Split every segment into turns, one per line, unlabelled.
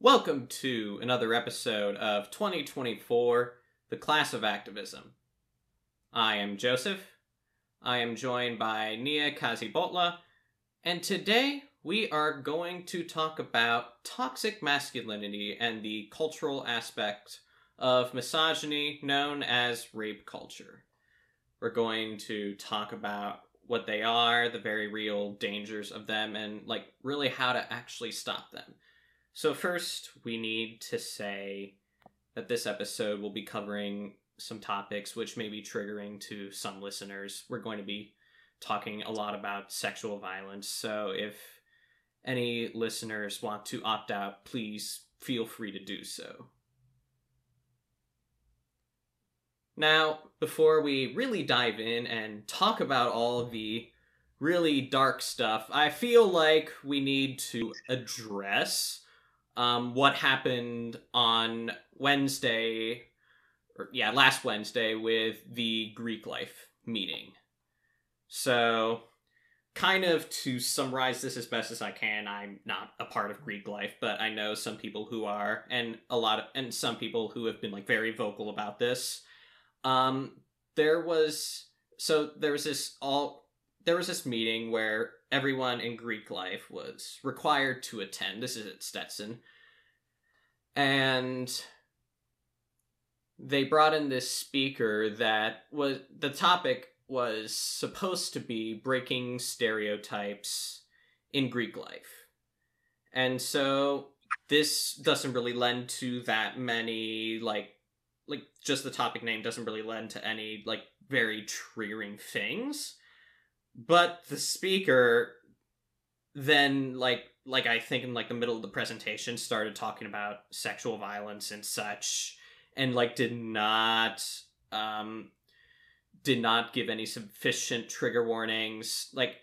Welcome to another episode of 2024 The Class of Activism. I am Joseph. I am joined by Nia Kazibotla, and today we are going to talk about toxic masculinity and the cultural aspect of misogyny known as rape culture. We're going to talk about what they are, the very real dangers of them, and like really how to actually stop them. So, first, we need to say that this episode will be covering some topics which may be triggering to some listeners. We're going to be talking a lot about sexual violence, so if any listeners want to opt out, please feel free to do so. Now, before we really dive in and talk about all the really dark stuff, I feel like we need to address um, what happened on Wednesday, or yeah, last Wednesday with the Greek life meeting. So, kind of to summarize this as best as I can, I'm not a part of Greek life, but I know some people who are, and a lot of, and some people who have been like very vocal about this. Um, there was so there was this all there was this meeting where everyone in Greek life was required to attend. This is at Stetson. And they brought in this speaker that was the topic was supposed to be breaking stereotypes in Greek life. And so this doesn't really lend to that many like like just the topic name doesn't really lend to any like very triggering things but the speaker then like like i think in like the middle of the presentation started talking about sexual violence and such and like did not um did not give any sufficient trigger warnings. Like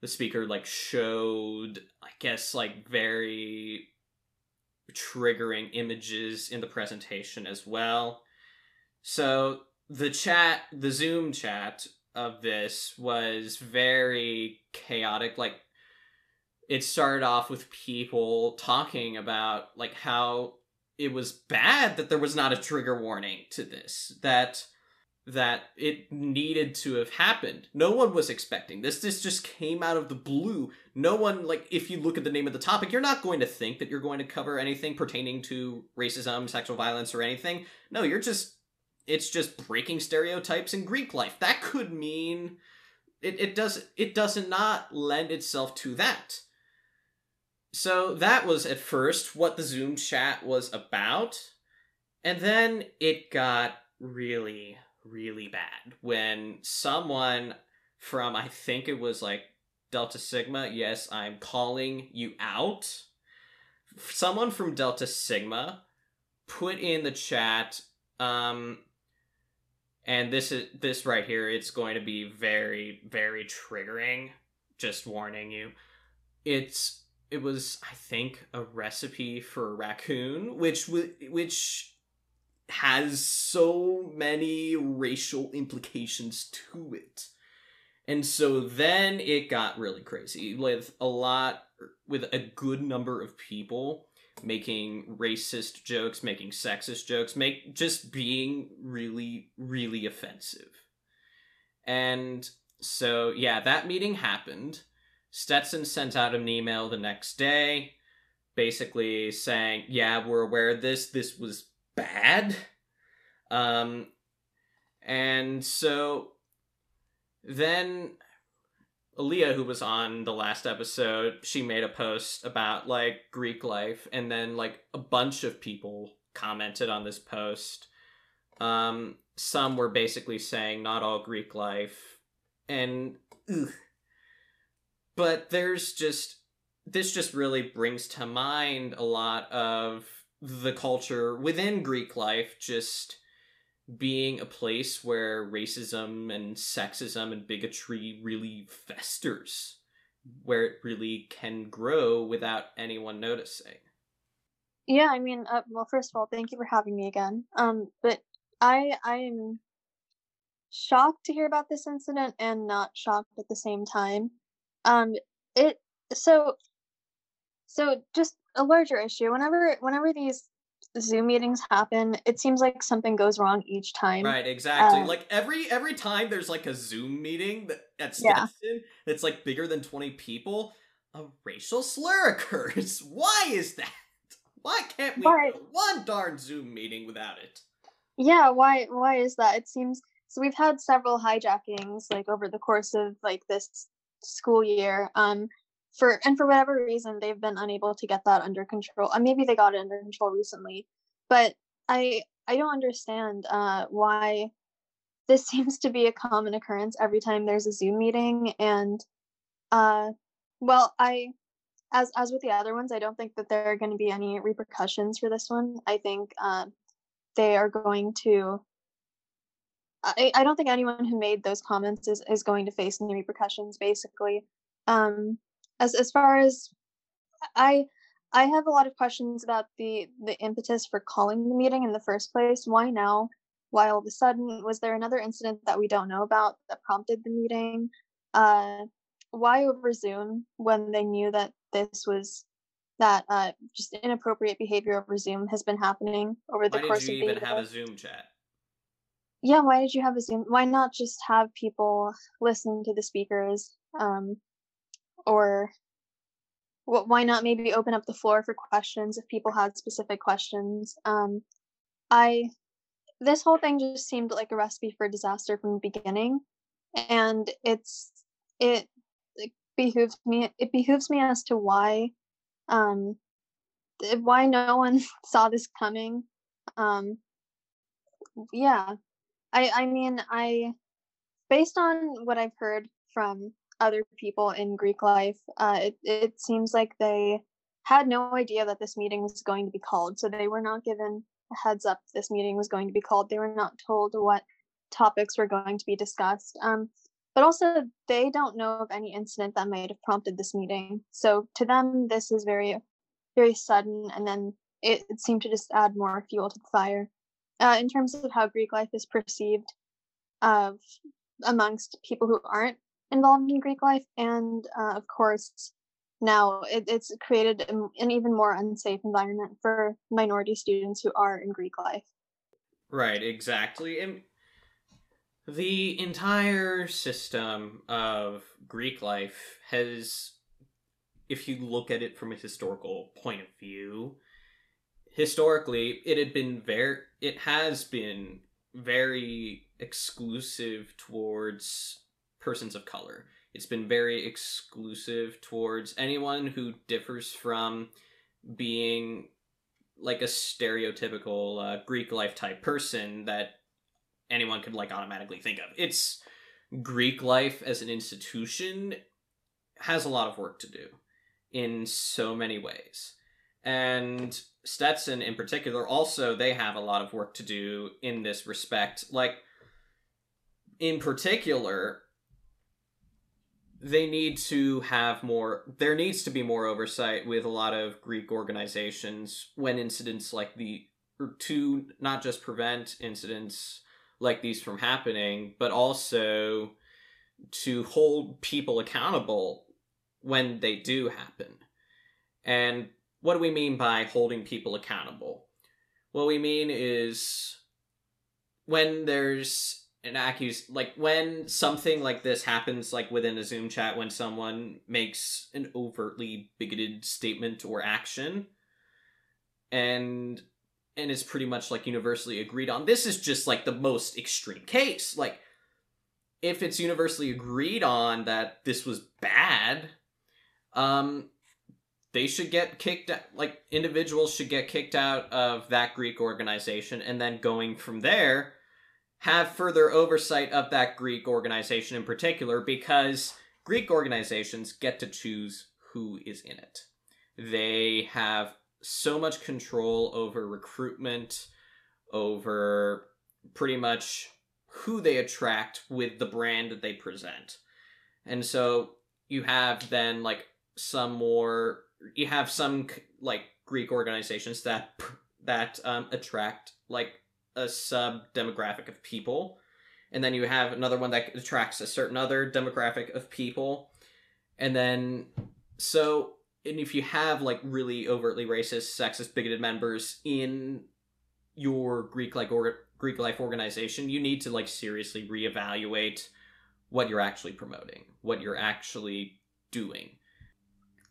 the speaker like showed i guess like very triggering images in the presentation as well. So the chat, the Zoom chat of this was very chaotic. Like it started off with people talking about like how it was bad that there was not a trigger warning to this. That that it needed to have happened. No one was expecting this. This just came out of the blue. No one, like, if you look at the name of the topic, you're not going to think that you're going to cover anything pertaining to racism, sexual violence, or anything. No, you're just it's just breaking stereotypes in Greek life. That could mean it, it does it does not lend itself to that. So that was at first what the Zoom chat was about. And then it got really, really bad when someone from I think it was like Delta Sigma, yes, I'm calling you out. Someone from Delta Sigma put in the chat um and this is this right here it's going to be very very triggering just warning you. It's it was i think a recipe for a raccoon which which has so many racial implications to it. And so then it got really crazy with a lot with a good number of people making racist jokes, making sexist jokes, make just being really really offensive. And so yeah, that meeting happened. Stetson sent out an email the next day basically saying, "Yeah, we're aware of this. This was bad." Um and so then Aaliyah, who was on the last episode, she made a post about like Greek life, and then like a bunch of people commented on this post. Um, some were basically saying not all Greek life, and ugh. but there's just this just really brings to mind a lot of the culture within Greek life, just being a place where racism and sexism and bigotry really festers, where it really can grow without anyone noticing.
Yeah, I mean, uh, well, first of all, thank you for having me again. Um, but I I'm shocked to hear about this incident and not shocked at the same time. Um, it so so just a larger issue. Whenever whenever these Zoom meetings happen, it seems like something goes wrong each time.
Right, exactly.
Uh,
like every every time there's like a Zoom meeting that, at
Yeah.
Stetson that's like bigger than 20 people, a racial slur occurs. Why is that? Why can't we go one darn Zoom meeting without it?
Yeah, why why is that? It seems so we've had several hijackings like over the course of like this school year. Um for and for whatever reason they've been unable to get that under control. Uh, maybe they got it under control recently. But I I don't understand uh why this seems to be a common occurrence every time there's a Zoom meeting and uh well I as as with the other ones, I don't think that there are going to be any repercussions for this one. I think uh, they are going to. I, I don't think anyone who made those comments is, is going to face any repercussions. Basically, um, as as far as I I have a lot of questions about the the impetus for calling the meeting in the first place. Why now? Why all of a sudden? Was there another incident that we don't know about that prompted the meeting? Uh, why over Zoom when they knew that this was that uh, just inappropriate behavior over Zoom has been happening over the course of?
Why
course
did you
the
even have a Zoom chat?
yeah why did you have a zoom why not just have people listen to the speakers um or wh- why not maybe open up the floor for questions if people had specific questions? Um i this whole thing just seemed like a recipe for disaster from the beginning and it's it, it behooves me it behooves me as to why um why no one saw this coming. Um yeah I I mean I based on what I've heard from other people in Greek life, uh, it it seems like they had no idea that this meeting was going to be called, so they were not given a heads up this meeting was going to be called. They were not told what topics were going to be discussed. Um, but also they don't know of any incident that might have prompted this meeting. So to them, this is very, very sudden, and then it, it seemed to just add more fuel to the fire uh, in terms of how Greek life is perceived of amongst people who aren't involved in Greek life, and uh, of course, now it, it's created an, even more unsafe environment for minority students who are in Greek life.
Right, exactly. And the entire system of Greek life has, if you look at it from a historical point of view, historically it had been very, it has been very exclusive towards persons of color. It's been very exclusive towards anyone who differs from being like a stereotypical uh, Greek life type person that anyone could like automatically think of. It's Greek life as an institution has a lot of work to do in so many ways. And Stetson in particular also they have a lot of work to do in this respect. Like in particular they need to have more there needs to be more oversight with a lot of greek organizations when incidents like the to not just prevent incidents like these from happening but also to hold people accountable when they do happen. And what do we mean by holding people accountable? What we mean is when there's an accus like when something like this happens like within a zoom chat when someone makes an overtly bigoted statement or action and and is pretty much like universally agreed on this is just like the most extreme case. Like if it's universally agreed on that this was bad um they should get kicked out like individuals should get kicked out of that greek organization and then going from there have further oversight of that Greek organization in particular because Greek organizations get to choose who is in it. They have so much control over recruitment, over pretty much who they attract with the brand that they present. And so you have then like some more you have some like Greek organizations that that um, attract like a sub demographic of people and then you have another one that attracts a certain other demographic of people and then so and if you have like really overtly racist, sexist, bigoted members in your Greek like or Greek life organization, you need to like seriously reevaluate what you're actually promoting, what you're actually doing.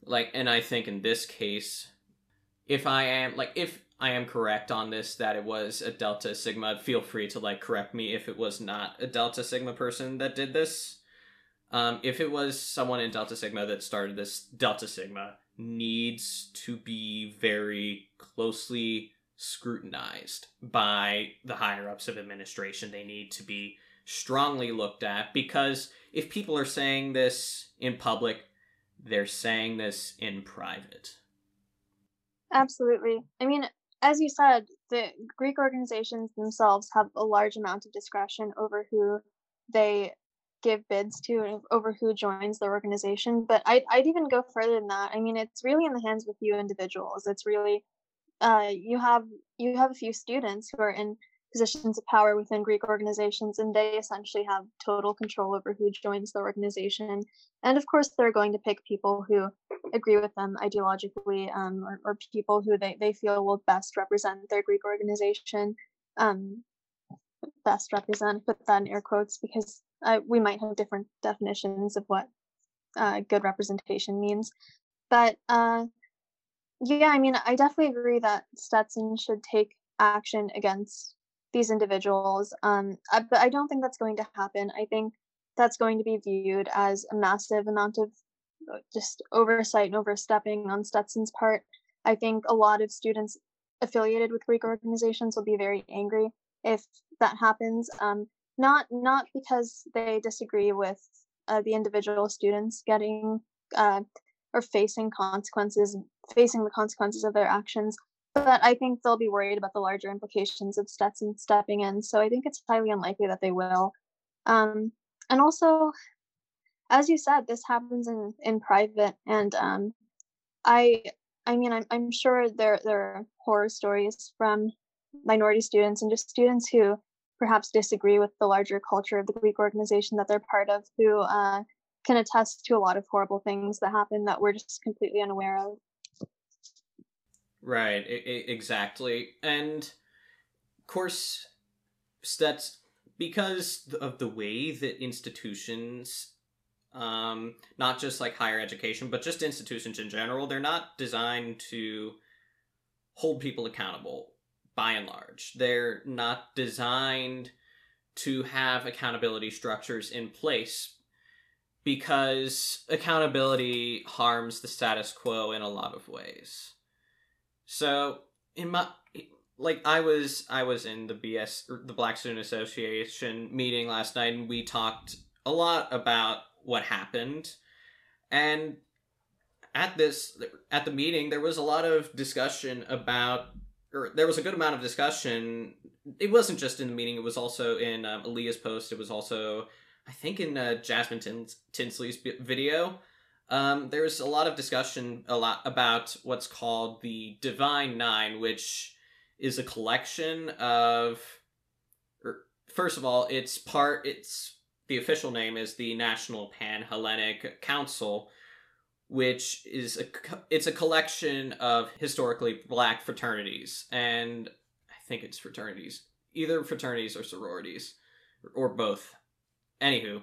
Like, and I think in this case, if I am like if I am correct on this that it was a Delta Sigma, feel free to like correct me if it was not a Delta Sigma person that did this. Um, if it was someone in Delta Sigma that started this, Delta Sigma needs to be very closely scrutinized by the higher ups of administration. They need to be strongly looked at because if people are saying this in public, they're saying this in private.
Absolutely. I mean, as you said, the Greek organizations themselves have a large amount of discretion over who they give bids to and over who joins the organization. But I'd, I'd even go further than that. I mean, it's really in the hands with you individuals. It's really uh, you have you have a few students who are in positions of power within Greek organizations, and they essentially have total control over who joins the organization. And of course, they're going to pick people who agree with them ideologically, um, or, or, people who they, they feel will best represent their Greek organization. Um, best represent, put that in air quotes, because uh, we might have different definitions of what uh, good representation means. But uh, yeah, I mean, I definitely agree that Stetson should take action against these individuals. Um, I, but I don't think that's going to happen. I think that's going to be viewed as a massive amount of uh, just oversight and overstepping on Stetson's part. I think a lot of students affiliated with Greek organizations will be very angry if that happens. Um, not not because they disagree with uh, the individual students getting uh, or facing consequences, facing the consequences of their actions, but I think they'll be worried about the larger implications of Stetson stepping in. So I think it's highly unlikely that they will. Um, and also, as you said, this happens in in private, and um, I I mean I'm I'm sure there there are horror stories from minority students and just students who perhaps disagree with the larger culture of the Greek organization that they're part of, who uh, can attest to a lot of horrible things that happen that we're just completely unaware of.
Right, I- I- exactly. And of course, that's because of the way that institutions, um, not just like higher education, but just institutions in general, they're not designed to hold people accountable by and large. They're not designed to have accountability structures in place because accountability harms the status quo in a lot of ways. So in my like I was I was in the BS the Black Student Association meeting last night and we talked a lot about what happened. And at this at the meeting there was a lot of discussion about or there was a good amount of discussion. It wasn't just in the meeting it was also in um, Aaliyah's post it was also I think in uh, Jasmine Tins- Tinsley's video um, there's a lot of discussion a lot about what's called the Divine Nine, which is a collection of. Er, first of all, it's part. It's the official name is the National Pan Hellenic Council, which is a it's a collection of historically black fraternities, and I think it's fraternities, either fraternities or sororities, or both. Anywho,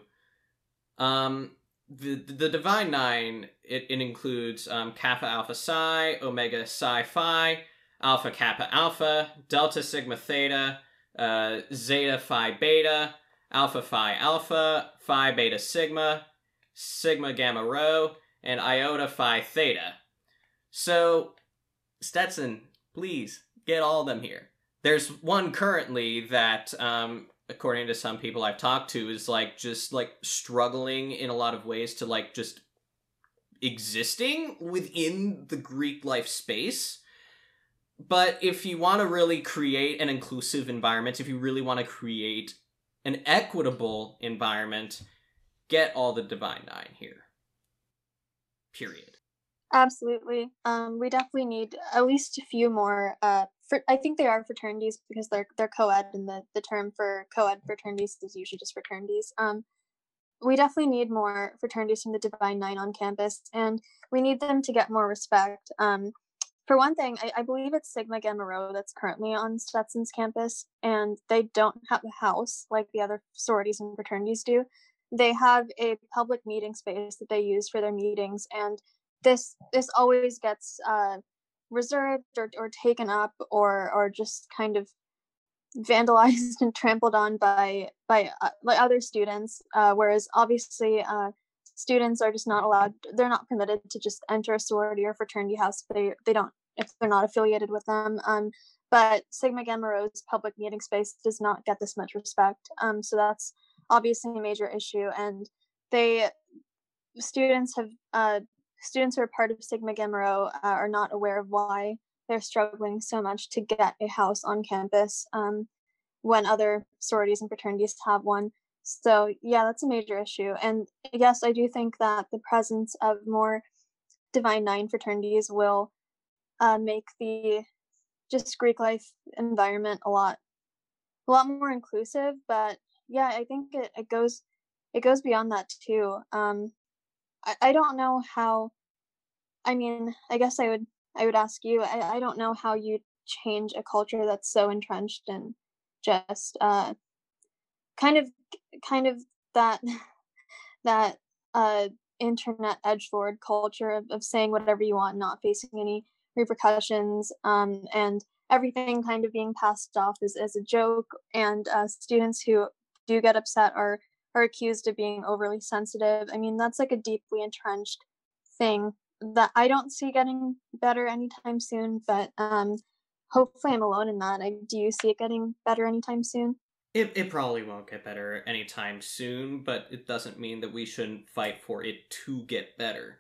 um, the the divine nine it, it includes um, kappa alpha psi omega psi phi alpha kappa alpha delta sigma theta uh, zeta phi beta alpha phi alpha phi beta sigma sigma gamma rho and iota phi theta. So stetson please get all of them here. There's one currently that um, according to some people I've talked to, is like just like struggling in a lot of ways to like just existing within the Greek life space. But if you want to really create an inclusive environment, if you really want to create an equitable environment, get all the Divine Nine here. Period.
Absolutely. Um, we definitely need at least a few more. Uh, for, I think they are fraternities because they're they're co-ed, and the, the term for co-ed fraternities is usually just fraternities. Um, we definitely need more fraternities from the Divine Nine on campus, and we need them to get more respect. Um, for one thing, I, I, believe it's Sigma Gamma Rho that's currently on Stetson's campus, and they don't have a house like the other sororities and fraternities do. They have a public meeting space that they use for their meetings, and this this always gets uh, reserved or, or taken up or or just kind of vandalized and trampled on by by uh, other students. Uh, whereas obviously uh, students are just not allowed; they're not permitted to just enter a sorority or fraternity house. They they don't if they're not affiliated with them. Um, but Sigma Gamma Rho's public meeting space does not get this much respect. Um, so that's obviously a major issue, and they students have uh, students who are part of Sigma Gamma Rho uh, are not aware of why they're struggling so much to get a house on campus um, when other sororities and fraternities have one. So yeah, that's a major issue. And yes, I do think that the presence of more Divine Nine fraternities will uh, make the just Greek life environment a lot a lot more inclusive. But yeah, I think it, it goes it goes beyond that too. Um, I, I don't know how. I mean, I guess I would I would ask you. I, I don't know how you change a culture that's so entrenched and just uh, kind of kind of that that uh, internet edge lord culture of, of saying whatever you want, not facing any repercussions, um, and everything kind of being passed off as, as a joke. And uh, students who do get upset are are accused of being overly sensitive. I mean, that's like a deeply entrenched thing that I don't see getting better anytime soon, but um, hopefully I'm alone in that. I, do you see it getting better anytime soon?
It, it probably won't get better anytime soon, but it doesn't mean that we shouldn't fight for it to get better.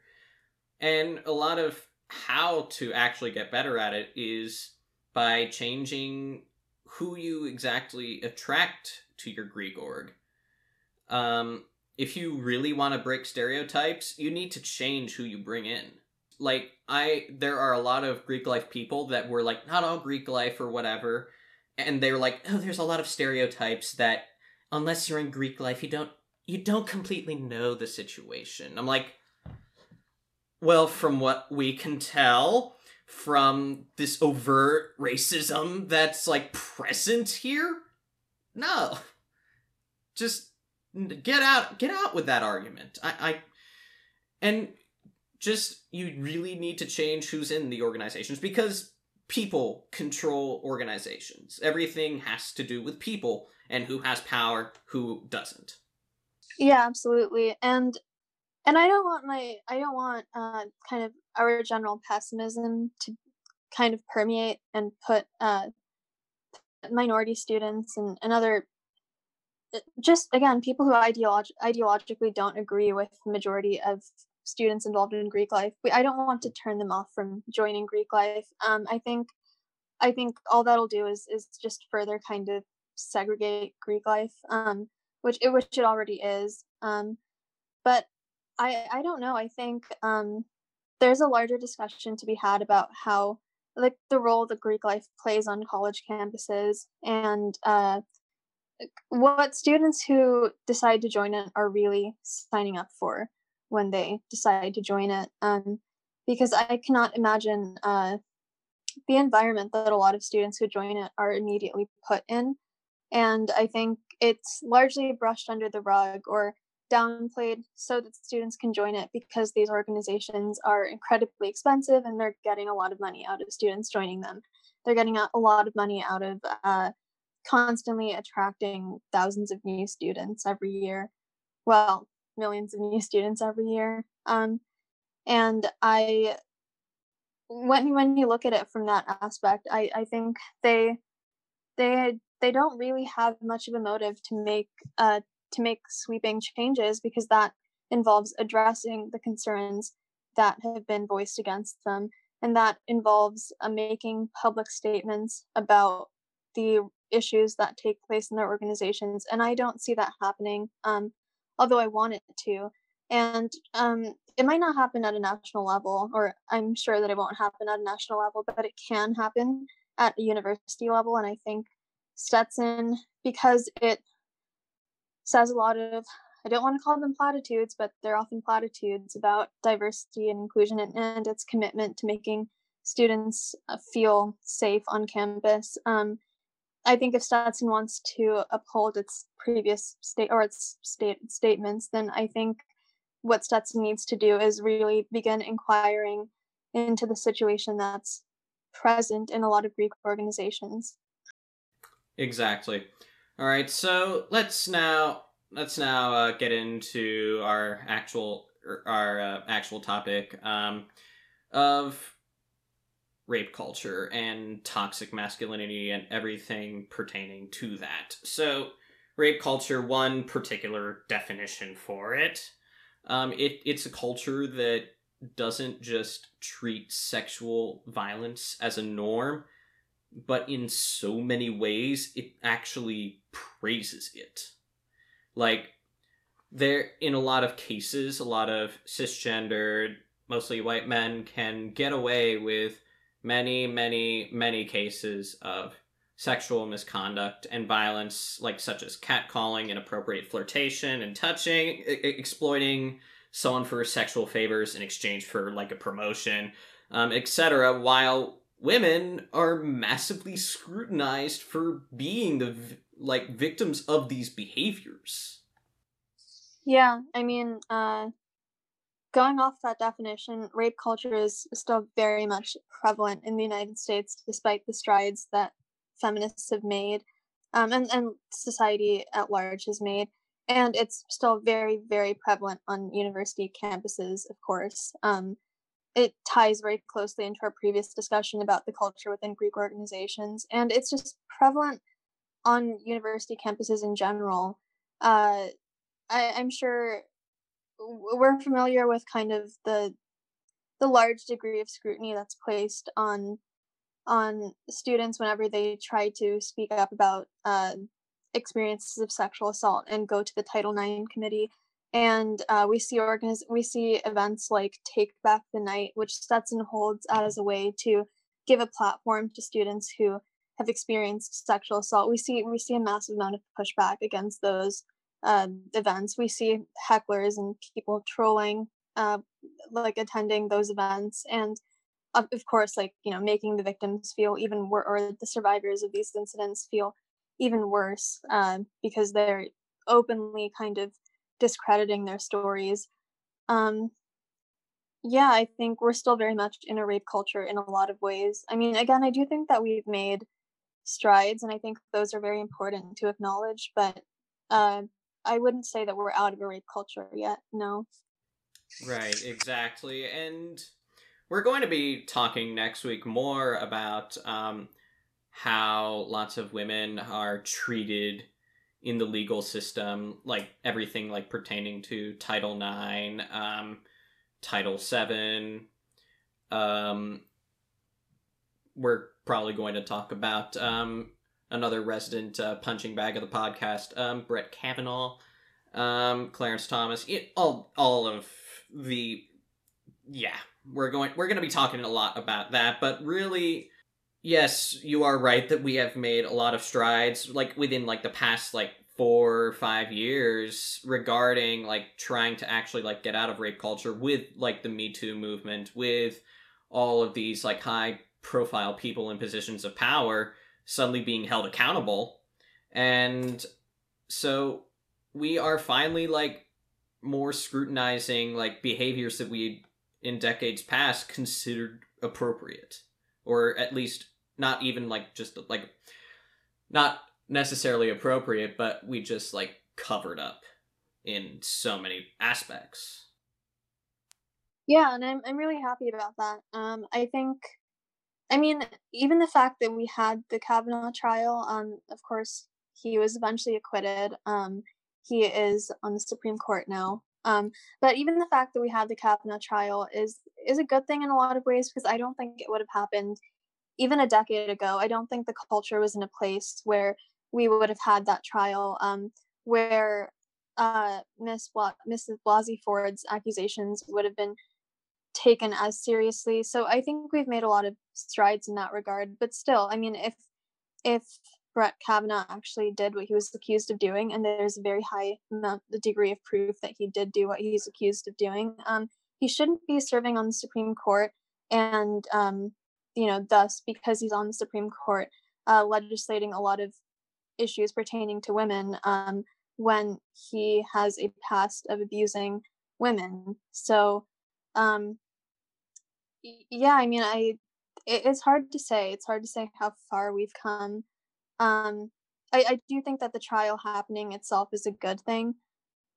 And a lot of how to actually get better at it is by changing who you exactly attract to your Greek org. Um, if you really want to break stereotypes, you need to change who you bring in. Like I there are a lot of Greek life people that were like not all Greek life or whatever and they're like, "Oh, there's a lot of stereotypes that unless you're in Greek life, you don't you don't completely know the situation." I'm like, "Well, from what we can tell, from this overt racism that's like present here, no. Just get out get out with that argument. I i and just you really need to change who's in the organizations because people control organizations. Everything has to do with people and who has power who doesn't.
Yeah absolutely. And and i don't want my i don't want uh kind of our general pessimism to kind of permeate and put uh minority students and, and other just again people who ideolog- ideologically don't agree with the majority of students involved in greek life we, i don't want to turn them off from joining greek life. Um, i think i think all that'll do is is just further kind of segregate greek life um, which it which it already is. Um, but i i don't know i think um, there's a larger discussion to be had about how like the role that greek life plays on college campuses and uh, what students who decide to join it are really signing up for when they decide to join it. Um, because i cannot imagine uh, the environment that a lot of students who join it are immediately put in. And i think it's largely brushed under the rug or downplayed so that students can join it because these organizations are incredibly expensive and they're getting a lot of money out of students joining them. They're getting a lot of money out of uh, constantly attracting thousands of new students every year. Well, millions of new students every year. Um, and I, when when you look at it from that aspect, I I think they they they don't really have much of a motive to make uh to make sweeping changes because that involves addressing the concerns that have been voiced against them and that involves uh, making public statements about the issues that take place in their organizations and i don't see that happening um, although i want it to and um, it might not happen at a national level or i'm sure that it won't happen at a national level but it can happen at a university level and i think stetson because it says a lot of I don't want to call them platitudes, but they're often platitudes about diversity and inclusion and, and its commitment to making students uh, feel safe on campus. Um, I think if Stetson wants to uphold its previous state or its state statements, then I think what Stetson needs to do is really begin inquiring into the situation that's present in a lot of Greek organizations.
Exactly. All right, so let's now let's now uh, get into our actual er, our uh, actual topic um, of rape culture and toxic masculinity and everything pertaining to that. So, rape culture, one particular definition for it, um, it it's a culture that doesn't just treat sexual violence as a norm, but in so many ways it actually praises it. Like there in a lot of cases, a lot of cisgendered, mostly white men can get away with many, many, many cases of sexual misconduct and violence, like such as catcalling, inappropriate flirtation and touching, I- exploiting someone for sexual favors in exchange for like a promotion, um, etc. While women are massively scrutinized for being the like victims of these behaviors.
Yeah, I mean, uh, going off that definition, rape culture is still very much prevalent in the United States, despite the strides that feminists have made, um, and and society at large has made, and it's still very very prevalent on university campuses, of course. Um, it ties very closely into our previous discussion about the culture within Greek organizations, and it's just prevalent on university campuses in general. Uh, I, I'm sure we're familiar with kind of the the large degree of scrutiny that's placed on on students whenever they try to speak up about uh, experiences of sexual assault and go to the Title IX committee. And uh, we see organiz- we see events like Take Back the Night, which Stetson holds as a way to give a platform to students who have experienced sexual assault. We see we see a massive amount of pushback against those uh, events. We see hecklers and people trolling, uh, like attending those events, and of, of course, like you know, making the victims feel even worse, or the survivors of these incidents feel even worse uh, because they're openly kind of discrediting their stories. Um, yeah, I think we're still very much in a rape culture in a lot of ways. I mean, again, I do think that we've made strides, and I think those are very important to acknowledge. But uh, I wouldn't say that we're out of a rape culture yet. No.
Right, exactly. And we're going to be talking next week more about um, how lots of women are treated in the legal system, like everything like pertaining to Title IX, um, Title Seven. Um, we're probably going to talk about um, another resident uh, punching bag of the podcast, um, Brett Kavanaugh, um, Clarence Thomas, it, all all of the yeah, we're going we're going to be talking a lot about that, but really yes, you are right that we have made a lot of strides like within like the past like 4 or 5 years regarding like trying to actually like get out of rape culture with like the Me Too movement with all of these like high profile people in positions of power suddenly being held accountable. And so we are finally like more scrutinizing like behaviors that we in decades past considered appropriate. Or at least not even like just like not necessarily appropriate but we just like covered up in so many aspects.
Yeah and i'm, I'm really happy about that. Um i think I mean, even the fact that we had the Kavanaugh trial, um, of course, he was eventually acquitted. Um, he is on the Supreme Court now. Um, but even the fact that we had the Kavanaugh trial is is a good thing in a lot of ways because I don't think it would have happened even a decade ago. I don't think the culture was in a place where we would have had that trial, um, where uh, Miss Bla- Mrs. Blasey Ford's accusations would have been taken as seriously. So I think we've made a lot of strides in that regard. But still, I mean, if if Brett Kavanaugh actually did what he was accused of doing, and there's a very high amount, the degree of proof that he did do what he's accused of doing. Um, he shouldn't be serving on the Supreme Court, and um, you know, thus because he's on the Supreme Court, uh, legislating a lot of issues pertaining to women um, when he has a past of abusing women. So, um, yeah, I mean, I it, it's hard to say. It's hard to say how far we've come. Um, I, I do think that the trial happening itself is a good thing,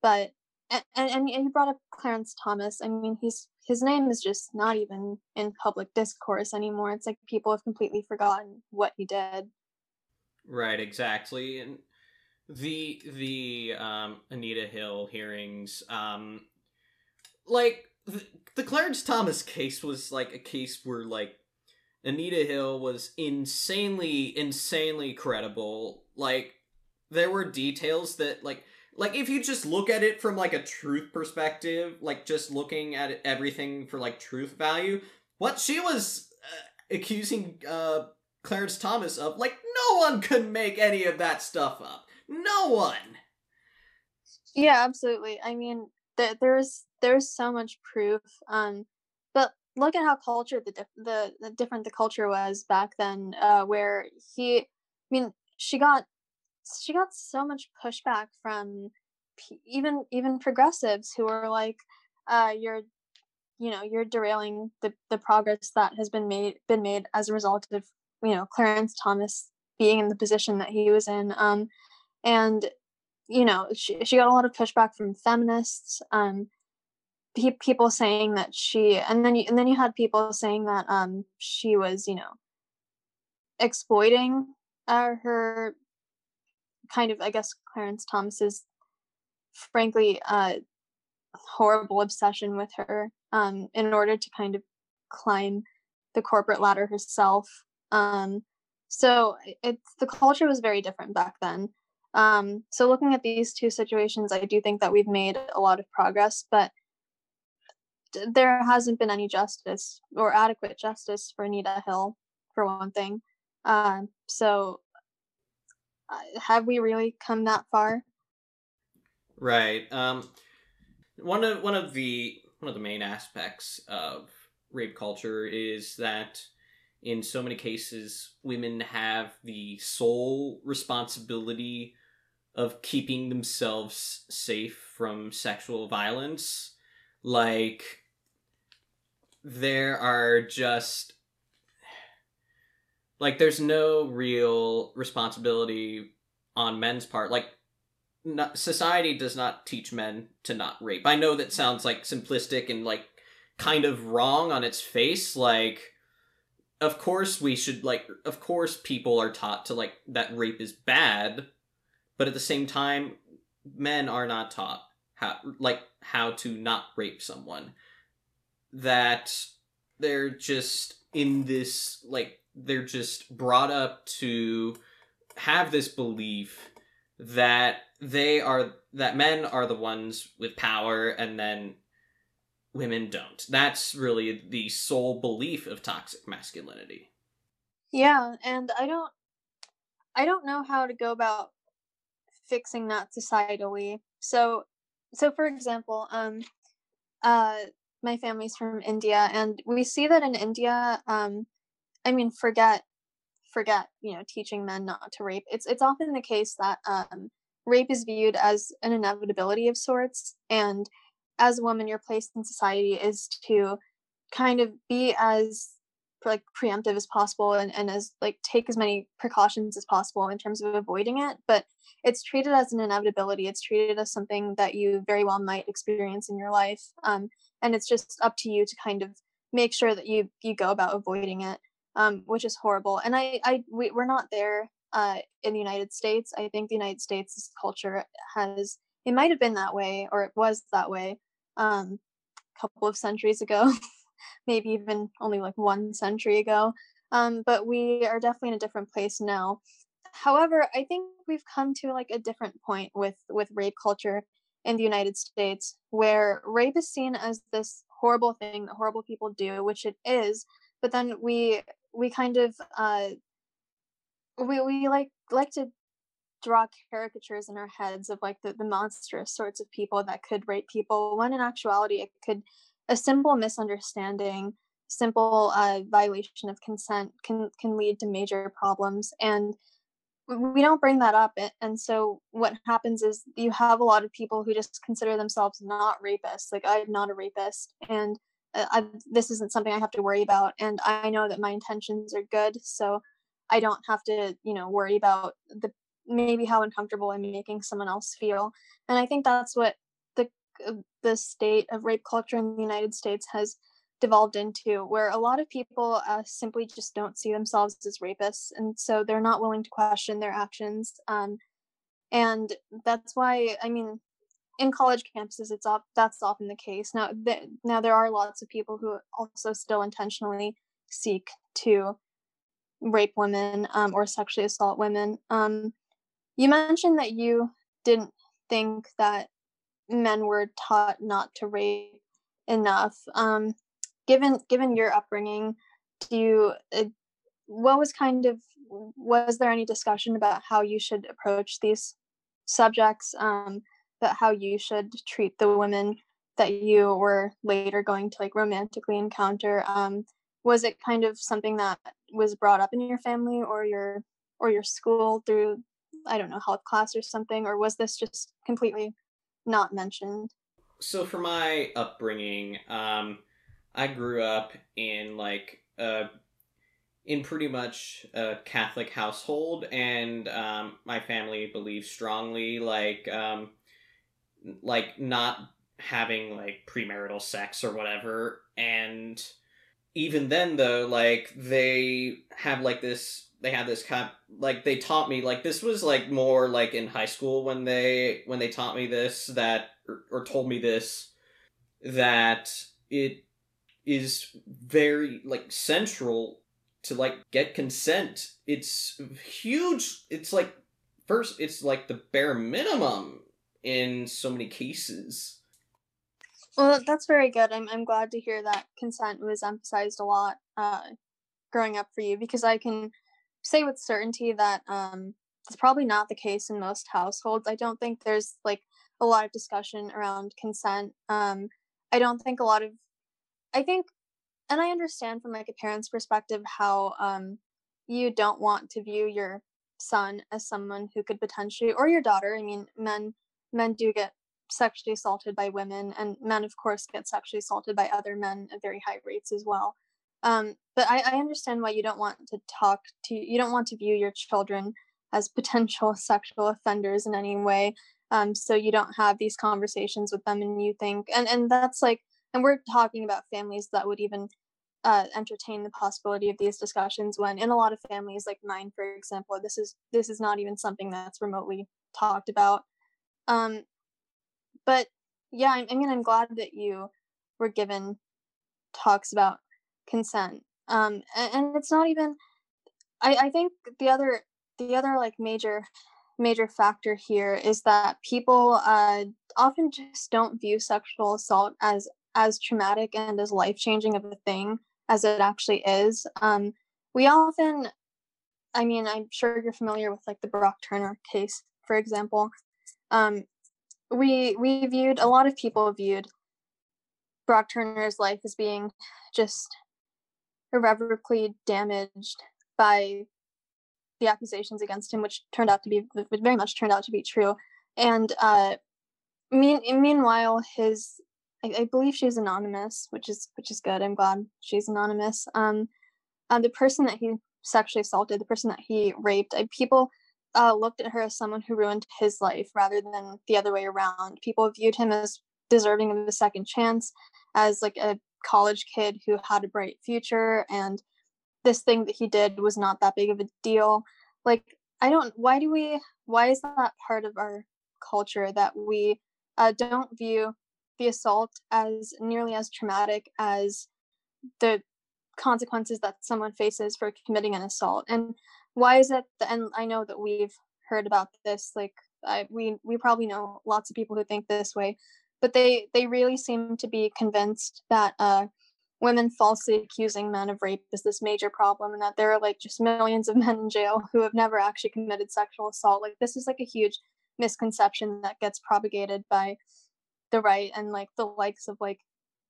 but and, and, you brought up Clarence Thomas. I mean, he's his name is just not even in public discourse anymore. It's like people have completely forgotten what he did.
Right, exactly. And the the um Anita Hill hearings um like the, the Clarence Thomas case was like a case where like Anita Hill was insanely insanely credible. Like there were details that like like if you just look at it from like a truth perspective, like just looking at everything for like truth value, what she was uh, accusing uh Clarence Thomas of, like no one could make any of that stuff up. No one.
Yeah, absolutely. I mean, th- there's there's so much proof. Um, but look at how culture the, the the different the culture was back then. Uh, where he, I mean, she got she got so much pushback from even even progressives who were like, uh, you're you know you're derailing the the progress that has been made been made as a result of you know Clarence Thomas being in the position that he was in. Um, and you know she, she got a lot of pushback from feminists um pe- people saying that she and then you and then you had people saying that um she was you know exploiting uh, her kind of i guess clarence thomas's frankly uh horrible obsession with her um in order to kind of climb the corporate ladder herself um so it's the culture was very different back then um, so looking at these two situations, I do think that we've made a lot of progress, but there hasn't been any justice or adequate justice for Anita Hill, for one thing. Um, so uh, have we really come that far?
Right. Um, one of one of the one of the main aspects of rape culture is that in so many cases women have the sole responsibility of keeping themselves safe from sexual violence. Like, there are just. Like, there's no real responsibility on men's part. Like, not, society does not teach men to not rape. I know that sounds like simplistic and like kind of wrong on its face. Like, of course we should like. Of course people are taught to like that rape is bad, but at the same time men are not taught how like how to not rape someone that they're just in this like they're just brought up to have this belief that they are that men are the ones with power and then women don't that's really the sole belief of toxic masculinity
yeah and i don't i don't know how to go about fixing that societally. So, so for example, um, uh, my family's from India, and we see that in India, um, I mean, forget, forget, you know, teaching men not to rape. It's it's often the case that um, rape is viewed as an inevitability of sorts, and as a woman, your place in society is to kind of be as like preemptive as possible and, and as like take as many precautions as possible in terms of avoiding it but it's treated as an inevitability it's treated as something that you very well might experience in your life um, and it's just up to you to kind of make sure that you you go about avoiding it um, which is horrible and i i we, we're not there uh, in the united states i think the united states culture has it might have been that way or it was that way um, a couple of centuries ago maybe even only like one century ago. Um, but we are definitely in a different place now. However, I think we've come to like a different point with with rape culture in the United States, where rape is seen as this horrible thing that horrible people do, which it is. But then we we kind of uh, we we like like to draw caricatures in our heads of like the, the monstrous sorts of people that could rape people when in actuality it could a simple misunderstanding simple uh, violation of consent can can lead to major problems and we don't bring that up and so what happens is you have a lot of people who just consider themselves not rapists like i'm not a rapist and uh, I, this isn't something i have to worry about and i know that my intentions are good so i don't have to you know worry about the maybe how uncomfortable i'm making someone else feel and i think that's what the uh, the state of rape culture in the united states has devolved into where a lot of people uh, simply just don't see themselves as rapists and so they're not willing to question their actions um, and that's why i mean in college campuses it's off that's often the case. Now th- now there are lots of people who also still intentionally seek to rape women um, or sexually assault women. Um, you mentioned that you didn't think that men were taught not to rape enough. Um, given given your upbringing do you uh, what was kind of was there any discussion about how you should approach these subjects um that how you should treat the women that you were later going to like romantically encounter? Um was it kind of something that was brought up in your family or your or your school through i don't know health class or something or was this just completely not mentioned?
So for my upbringing um I grew up in like uh in pretty much a Catholic household, and um, my family believes strongly like um, like not having like premarital sex or whatever. And even then, though, like they have like this they had this kind of, like they taught me like this was like more like in high school when they when they taught me this that or, or told me this that it is very like central to like get consent. It's huge. It's like first it's like the bare minimum in so many cases.
Well, that's very good. I'm I'm glad to hear that consent was emphasized a lot uh growing up for you because I can say with certainty that um it's probably not the case in most households. I don't think there's like a lot of discussion around consent. Um I don't think a lot of I think, and I understand from like a parent's perspective how um, you don't want to view your son as someone who could potentially, or your daughter. I mean, men men do get sexually assaulted by women, and men, of course, get sexually assaulted by other men at very high rates as well. Um, but I, I understand why you don't want to talk to, you don't want to view your children as potential sexual offenders in any way. Um, so you don't have these conversations with them, and you think, and and that's like and we're talking about families that would even uh, entertain the possibility of these discussions when in a lot of families like mine for example this is this is not even something that's remotely talked about. Um but yeah I, mean i'm glad that you were given talks about consent. Um and, and it's not even i i think the other the other like major major factor here is that people uh often just don't view sexual assault as as traumatic and as life changing of a thing as it actually is. Um, we often, I mean, I'm sure you're familiar with like the Brock Turner case, for example. Um, we we viewed a lot of people viewed Brock Turner's life as being just irrevocably damaged by the accusations against him, which turned out to be very much turned out to be true. And uh, mean, meanwhile, his I, I believe she's anonymous, which is which is good. I'm glad she's anonymous. Um, uh, the person that he sexually assaulted, the person that he raped, I, people uh, looked at her as someone who ruined his life rather than the other way around. People viewed him as deserving of a second chance, as like a college kid who had a bright future, and this thing that he did was not that big of a deal. Like, I don't. Why do we? Why is that part of our culture that we uh, don't view the assault as nearly as traumatic as the consequences that someone faces for committing an assault. And why is it The, and i know that we've heard about this like I, we we probably know lots of people who think this way but they they really seem to be convinced that uh, women falsely accusing men of rape is this major problem and that there are like just millions of men in jail who have never actually committed sexual assault. Like this is like a huge misconception that gets propagated by the right and like the likes of like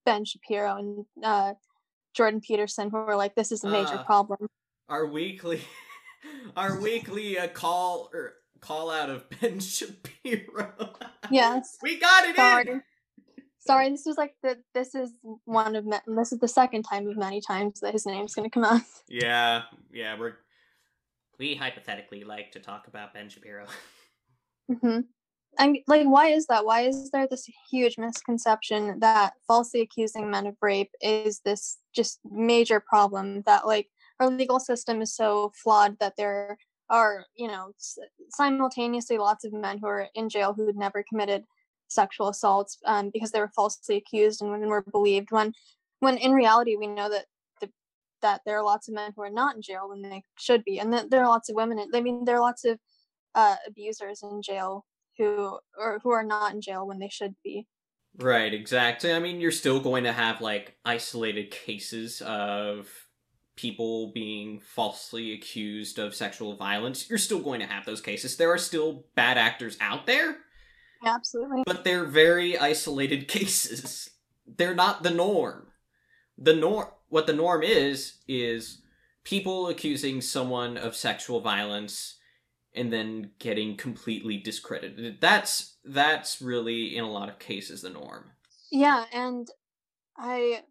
ben shapiro and uh, jordan peterson who are like this is a major uh, problem
our weekly our weekly uh, call or call out of ben shapiro
yes
we got it Sorry. in
Sorry, this was like the this is one of this is the second time of many times that his name's gonna come up.
Yeah, yeah, we're we hypothetically like to talk about Ben Shapiro.
mm-hmm. And like, why is that? Why is there this huge misconception that falsely accusing men of rape is this just major problem? That like our legal system is so flawed that there are, you know, simultaneously lots of men who are in jail who had never committed sexual assaults um, because they were falsely accused and women were believed when when in reality we know that the, that there are lots of men who are not in jail when they should be and that there are lots of women i mean there are lots of uh, abusers in jail who or who are not in jail when they should be
right exactly i mean you're still going to have like isolated cases of people being falsely accused of sexual violence you're still going to have those cases there are still bad actors out there
Absolutely.
But they're very isolated cases. They're not the norm. The norm what the norm is is people accusing someone of sexual violence and then getting completely discredited. That's that's really in a lot of cases the norm.
Yeah, and I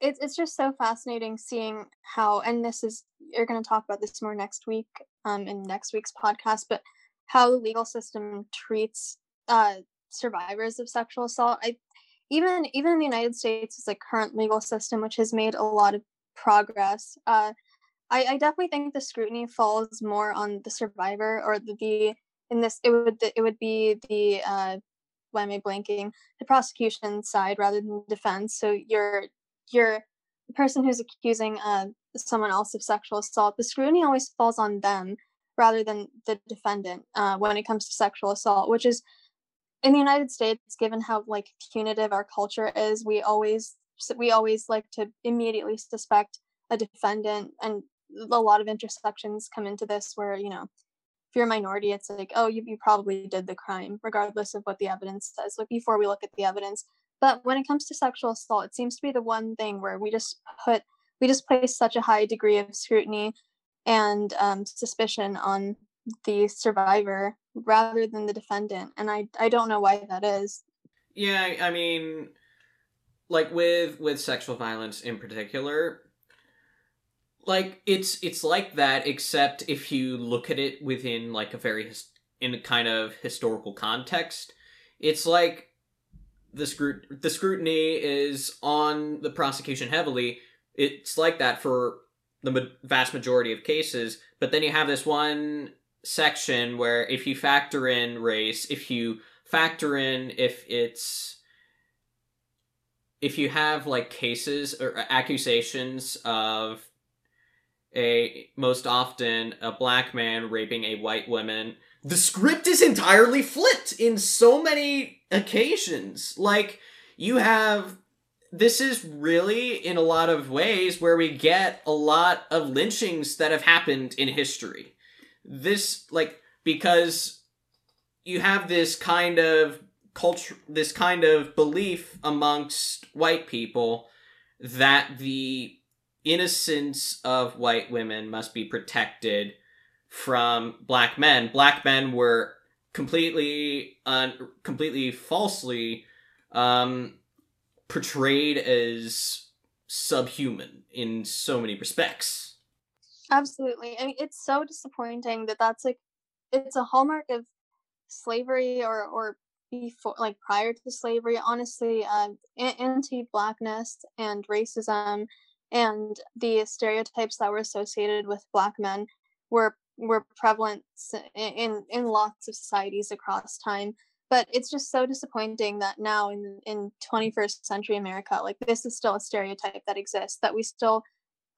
it's it's just so fascinating seeing how and this is you're going to talk about this more next week um in next week's podcast, but how the legal system treats uh, survivors of sexual assault. I even even in the United States, it's a current legal system which has made a lot of progress. Uh, I, I definitely think the scrutiny falls more on the survivor or the, the in this it would it would be the uh, why am I blanking the prosecution side rather than defense. So you're you're the person who's accusing uh, someone else of sexual assault. The scrutiny always falls on them rather than the defendant uh, when it comes to sexual assault, which is in the United States, given how like punitive our culture is, we always we always like to immediately suspect a defendant, and a lot of intersections come into this where you know if you're a minority, it's like oh you you probably did the crime regardless of what the evidence says. Like before we look at the evidence, but when it comes to sexual assault, it seems to be the one thing where we just put we just place such a high degree of scrutiny and um, suspicion on the survivor rather than the defendant and i i don't know why that is
yeah i mean like with with sexual violence in particular like it's it's like that except if you look at it within like a very his- in a kind of historical context it's like the scrut- the scrutiny is on the prosecution heavily it's like that for the vast majority of cases. But then you have this one section where if you factor in race, if you factor in if it's if you have like cases or accusations of a most often a black man raping a white woman the script is entirely flipped in so many occasions like you have this is really, in a lot of ways, where we get a lot of lynchings that have happened in history. This, like, because you have this kind of culture, this kind of belief amongst white people that the innocence of white women must be protected from black men. Black men were completely, un- completely falsely um, portrayed as subhuman in so many respects.
Absolutely. I mean, it's so disappointing that that's like, it's a hallmark of slavery or, or before, like prior to slavery, honestly, um, anti blackness and racism and the stereotypes that were associated with black men were were prevalent in in lots of societies across time. But it's just so disappointing that now in in 21st century america like this is still a stereotype that exists that we still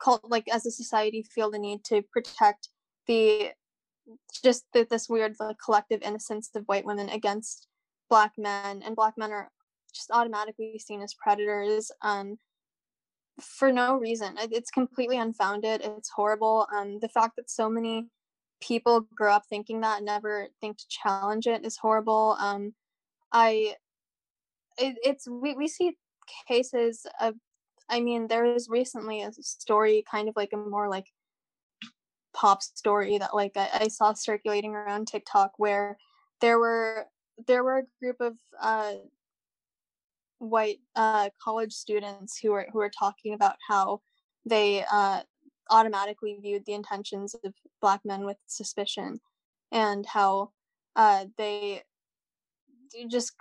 call like as a society feel the need to protect the just the, this weird like, collective innocence of white women against black men. And black men are just automatically seen as predators um for no reason. It's completely unfounded. It's horrible. Um, the fact that so many people grow up thinking that and never think to challenge it is horrible. Um, I, it, it's we we see cases of. I mean, there was recently a story, kind of like a more like pop story that like I, I saw circulating around TikTok where there were there were a group of uh, white uh, college students who were who were talking about how they uh, automatically viewed the intentions of black men with suspicion and how uh, they just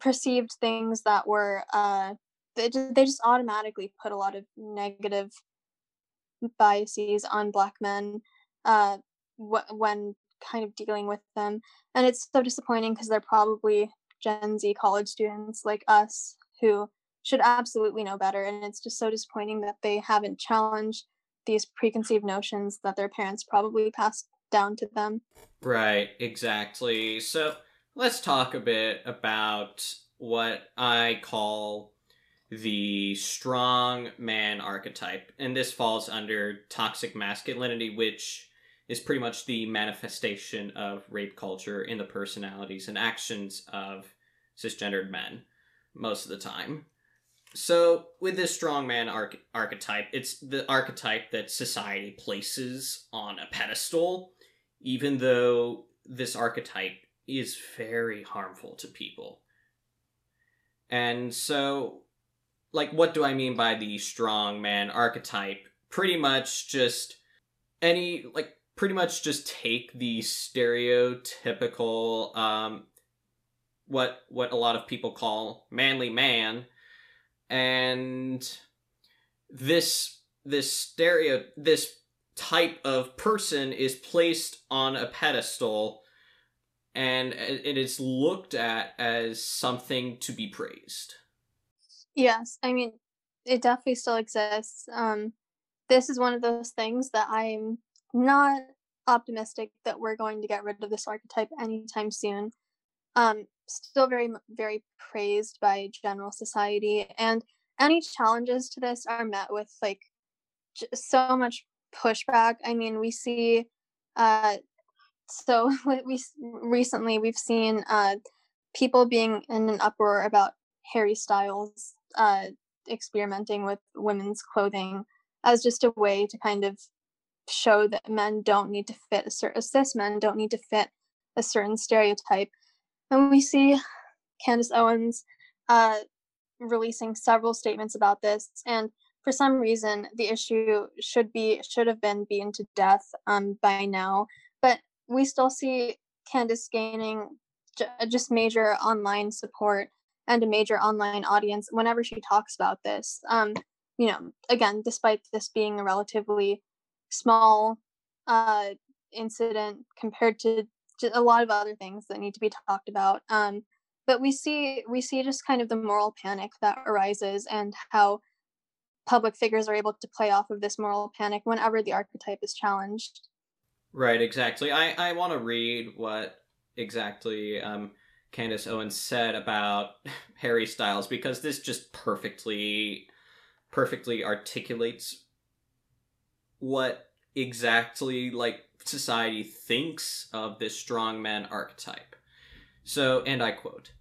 perceived things that were uh, they just, they just automatically put a lot of negative biases on black men uh, wh- when kind of dealing with them. And it's so disappointing because they're probably gen z college students like us who should absolutely know better and it's just so disappointing that they haven't challenged these preconceived notions that their parents probably passed down to them.
Right, exactly. So let's talk a bit about what I call the strong man archetype. And this falls under toxic masculinity, which is pretty much the manifestation of rape culture in the personalities and actions of cisgendered men most of the time. So, with this strongman arch- archetype, it's the archetype that society places on a pedestal, even though this archetype is very harmful to people. And so, like, what do I mean by the strongman archetype? Pretty much just any, like, pretty much just take the stereotypical, um, what what a lot of people call manly man and this this stereo this type of person is placed on a pedestal and it is looked at as something to be praised.
Yes i mean it definitely still exists. Um this is one of those things that i'm not optimistic that we're going to get rid of this archetype anytime soon. Um still very very praised by general society and any challenges to this are met with like so much pushback. I mean we see uh so we recently we've seen uh people being in an uproar about harry styles uh experimenting with women's clothing as just a way to kind of show that men don't need to fit a certain cis men don't need to fit a certain stereotype and we see Candace Owens uh, releasing several statements about this. And for some reason, the issue should be should have been beaten to death um, by now. But we still see Candace gaining j- just major online support and a major online audience whenever she talks about this. Um, you know, again, despite this being a relatively small uh, incident compared to a lot of other things that need to be talked about. Um, but we see we see just kind of the moral panic that arises and how public figures are able to play off of this moral panic whenever the archetype is challenged.
Right, exactly. I, I want to read what exactly um, Candace Owens said about Harry Styles because this just perfectly perfectly articulates what exactly like society thinks of this strongman archetype. So, and I quote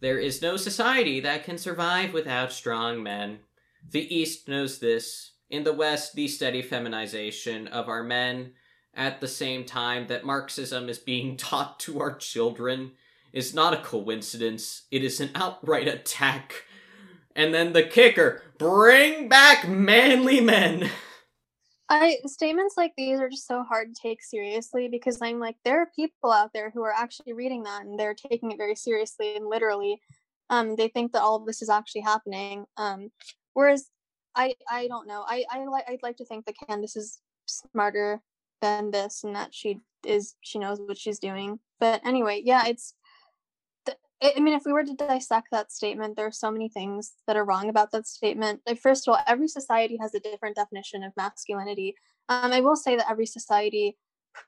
There is no society that can survive without strong men. The East knows this. In the West, the steady feminization of our men, at the same time that Marxism is being taught to our children, is not a coincidence. It is an outright attack. And then the kicker bring back manly men.
I statements like these are just so hard to take seriously because I'm like there are people out there who are actually reading that and they're taking it very seriously and literally um they think that all of this is actually happening um whereas I I don't know. I I like I'd like to think that Candace is smarter than this and that she is she knows what she's doing. But anyway yeah it's I mean, if we were to dissect that statement, there are so many things that are wrong about that statement. Like, first of all, every society has a different definition of masculinity. Um, I will say that every society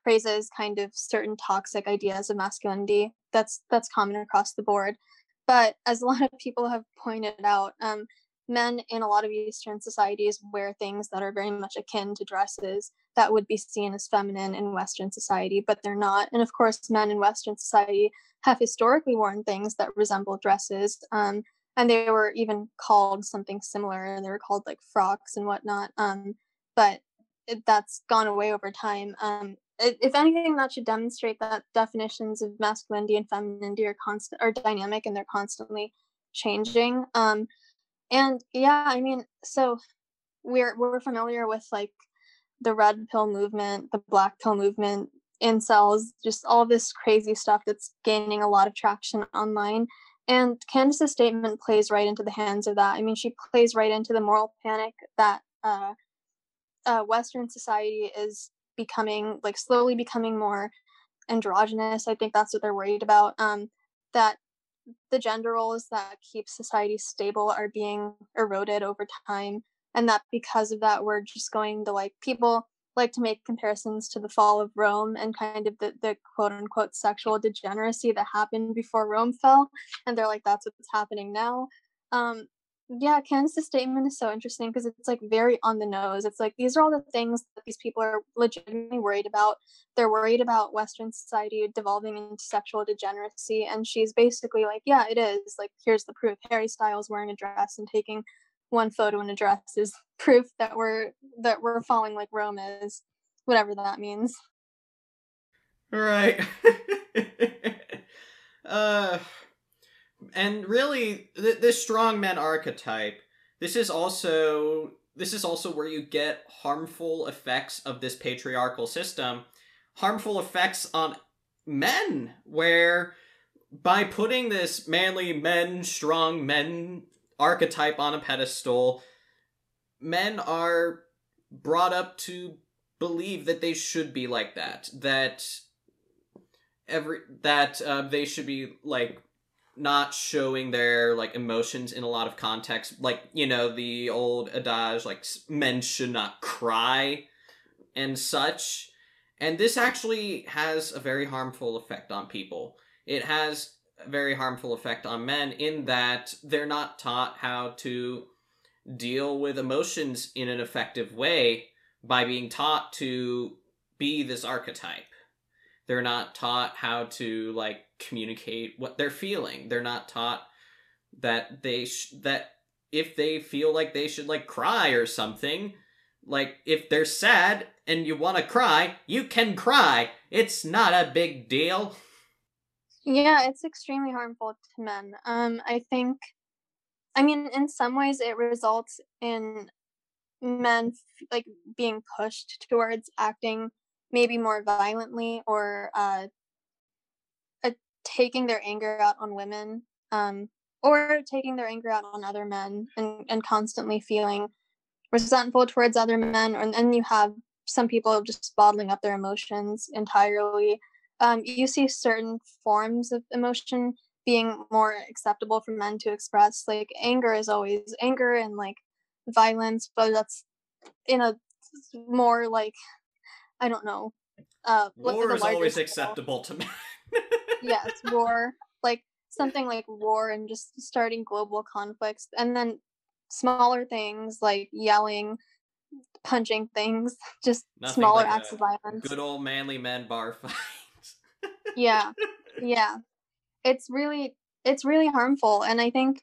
praises kind of certain toxic ideas of masculinity. That's that's common across the board. But as a lot of people have pointed out, um, men in a lot of Eastern societies wear things that are very much akin to dresses that would be seen as feminine in Western society, but they're not. And of course, men in Western society have historically worn things that resemble dresses. Um, and they were even called something similar. and They were called like frocks and whatnot. Um, but it, that's gone away over time. Um, if anything, that should demonstrate that definitions of masculinity and femininity are constant are dynamic and they're constantly changing. Um, and yeah, I mean, so we're we're familiar with like the red pill movement, the black pill movement, incels, just all this crazy stuff that's gaining a lot of traction online. And Candace's statement plays right into the hands of that. I mean, she plays right into the moral panic that uh, uh, Western society is becoming, like, slowly becoming more androgynous. I think that's what they're worried about. Um, that the gender roles that keep society stable are being eroded over time. And that because of that, we're just going to like people like to make comparisons to the fall of Rome and kind of the, the quote unquote sexual degeneracy that happened before Rome fell. And they're like, that's what's happening now. Um, yeah, Candace's statement is so interesting because it's like very on the nose. It's like these are all the things that these people are legitimately worried about. They're worried about Western society devolving into sexual degeneracy. And she's basically like, yeah, it is. Like, here's the proof. Harry Styles wearing a dress and taking one photo in a dress is proof that we're that we're falling like Rome is, whatever that means.
Right. uh and really th- this strong man archetype this is also this is also where you get harmful effects of this patriarchal system harmful effects on men where by putting this manly men strong men archetype on a pedestal, men are brought up to believe that they should be like that. That every that uh, they should be like not showing their like emotions in a lot of context. Like you know the old adage like men should not cry and such. And this actually has a very harmful effect on people. It has a very harmful effect on men in that they're not taught how to deal with emotions in an effective way by being taught to be this archetype. They're not taught how to like communicate what they're feeling. They're not taught that they sh- that if they feel like they should like cry or something, like if they're sad and you want to cry, you can cry. It's not a big deal.
Yeah, it's extremely harmful to men. Um, I think, I mean, in some ways, it results in men like being pushed towards acting maybe more violently or uh, uh, taking their anger out on women um, or taking their anger out on other men and, and constantly feeling resentful towards other men and then you have some people just bottling up their emotions entirely um, you see certain forms of emotion being more acceptable for men to express. Like anger is always anger and like violence, but that's in a more like I don't know. Uh,
war is always acceptable to me.
yes, war like something like war and just starting global conflicts, and then smaller things like yelling, punching things, just Nothing smaller like acts of violence.
Good old manly men bar fight
yeah yeah it's really it's really harmful and i think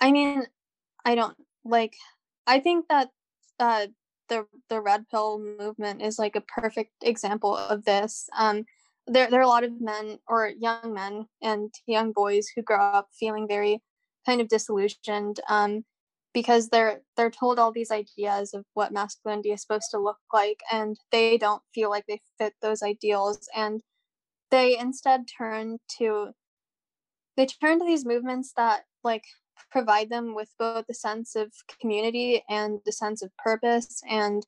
i mean i don't like i think that uh the the red pill movement is like a perfect example of this. Um there there are a lot of men or young men and young boys who grow up feeling very kind of disillusioned um because they're they're told all these ideas of what masculinity is supposed to look like and they don't feel like they fit those ideals. And they instead turn to they turn to these movements that like provide them with both a sense of community and a sense of purpose and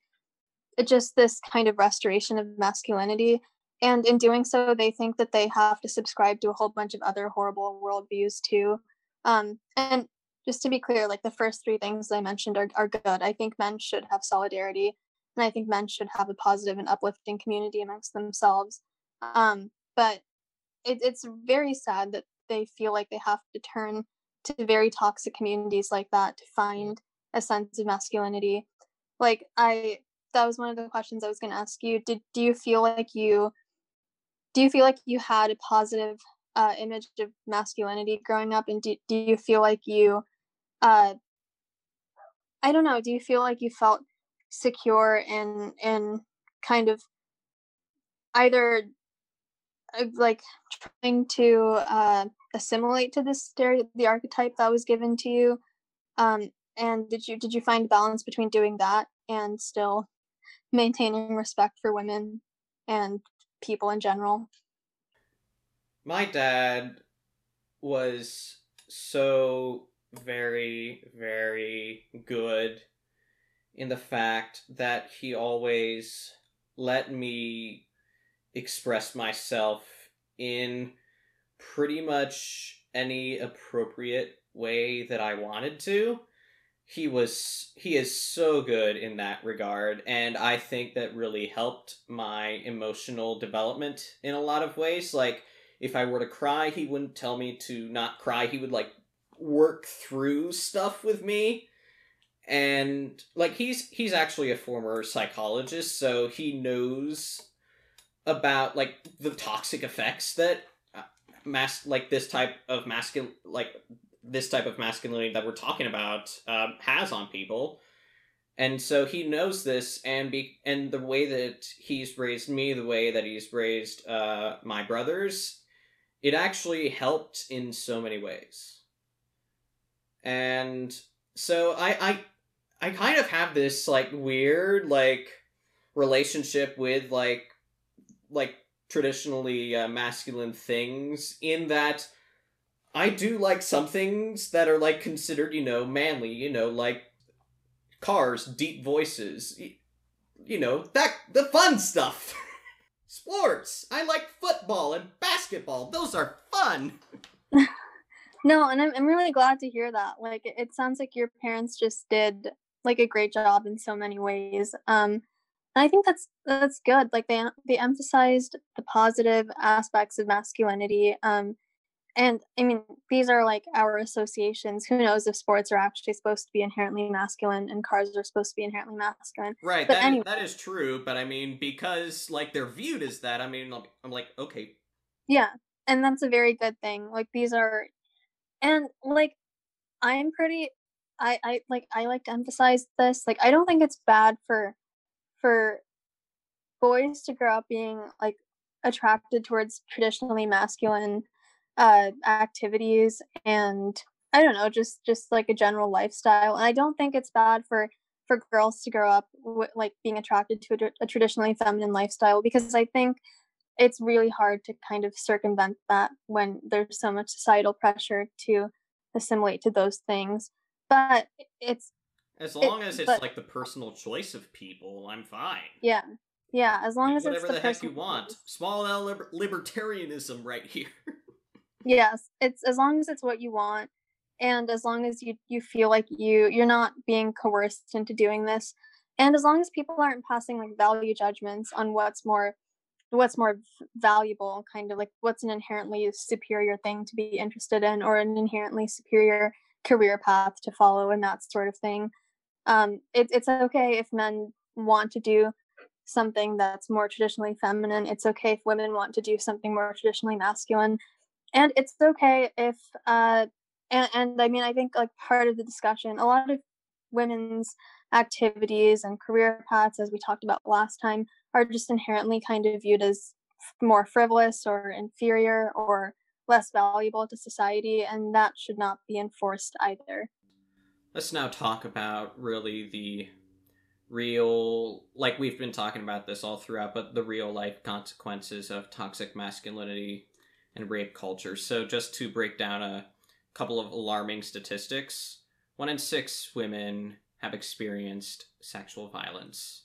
just this kind of restoration of masculinity. And in doing so they think that they have to subscribe to a whole bunch of other horrible worldviews too. Um, and just to be clear like the first three things i mentioned are, are good. I think men should have solidarity and i think men should have a positive and uplifting community amongst themselves. Um, but it, it's very sad that they feel like they have to turn to very toxic communities like that to find a sense of masculinity. Like I that was one of the questions I was going to ask you. Did do you feel like you do you feel like you had a positive uh, image of masculinity growing up, and do do you feel like you, uh, I don't know, do you feel like you felt secure and and kind of either uh, like trying to uh, assimilate to this the archetype that was given to you? Um, and did you did you find balance between doing that and still maintaining respect for women and people in general?
My dad was so very very good in the fact that he always let me express myself in pretty much any appropriate way that I wanted to. He was he is so good in that regard and I think that really helped my emotional development in a lot of ways. Like if I were to cry he wouldn't tell me to not cry. He would like work through stuff with me. And like he's he's actually a former psychologist so he knows about like the toxic effects that mas like this type of masculine like this type of masculinity that we're talking about um, has on people. And so he knows this and be and the way that he's raised me the way that he's raised uh, my brothers it actually helped in so many ways. And so i i i kind of have this like weird like relationship with like like traditionally uh, masculine things in that I do like some things that are like considered, you know, manly, you know, like cars, deep voices, you know, that the fun stuff. Sports. I like football and basketball. Those are fun.
no, and I'm I'm really glad to hear that. Like it, it sounds like your parents just did like a great job in so many ways. Um I think that's that's good. Like they they emphasized the positive aspects of masculinity. Um, and I mean, these are like our associations. Who knows if sports are actually supposed to be inherently masculine and cars are supposed to be inherently masculine?
Right. But that, anyway. that is true. But I mean, because like they're viewed as that, I mean, I'm like, okay.
Yeah, and that's a very good thing. Like these are, and like, I'm pretty. I I like I like to emphasize this. Like I don't think it's bad for for boys to grow up being like attracted towards traditionally masculine uh activities and i don't know just just like a general lifestyle. And i don't think it's bad for for girls to grow up like being attracted to a, a traditionally feminine lifestyle because i think it's really hard to kind of circumvent that when there's so much societal pressure to assimilate to those things. But it's
as long it, as it's but, like the personal choice of people, I'm fine.
Yeah. Yeah, as long as
whatever
it's
the, the heck you want. Choice. Small L liber- libertarianism right here.
yes, it's as long as it's what you want and as long as you you feel like you you're not being coerced into doing this and as long as people aren't passing like value judgments on what's more what's more valuable kind of like what's an inherently superior thing to be interested in or an inherently superior career path to follow and that sort of thing um, it, it's okay if men want to do something that's more traditionally feminine. It's okay if women want to do something more traditionally masculine. And it's okay if, uh, and, and I mean, I think like part of the discussion, a lot of women's activities and career paths, as we talked about last time, are just inherently kind of viewed as more frivolous or inferior or less valuable to society, and that should not be enforced either
let's now talk about really the real like we've been talking about this all throughout but the real life consequences of toxic masculinity and rape culture. So just to break down a couple of alarming statistics one in six women have experienced sexual violence.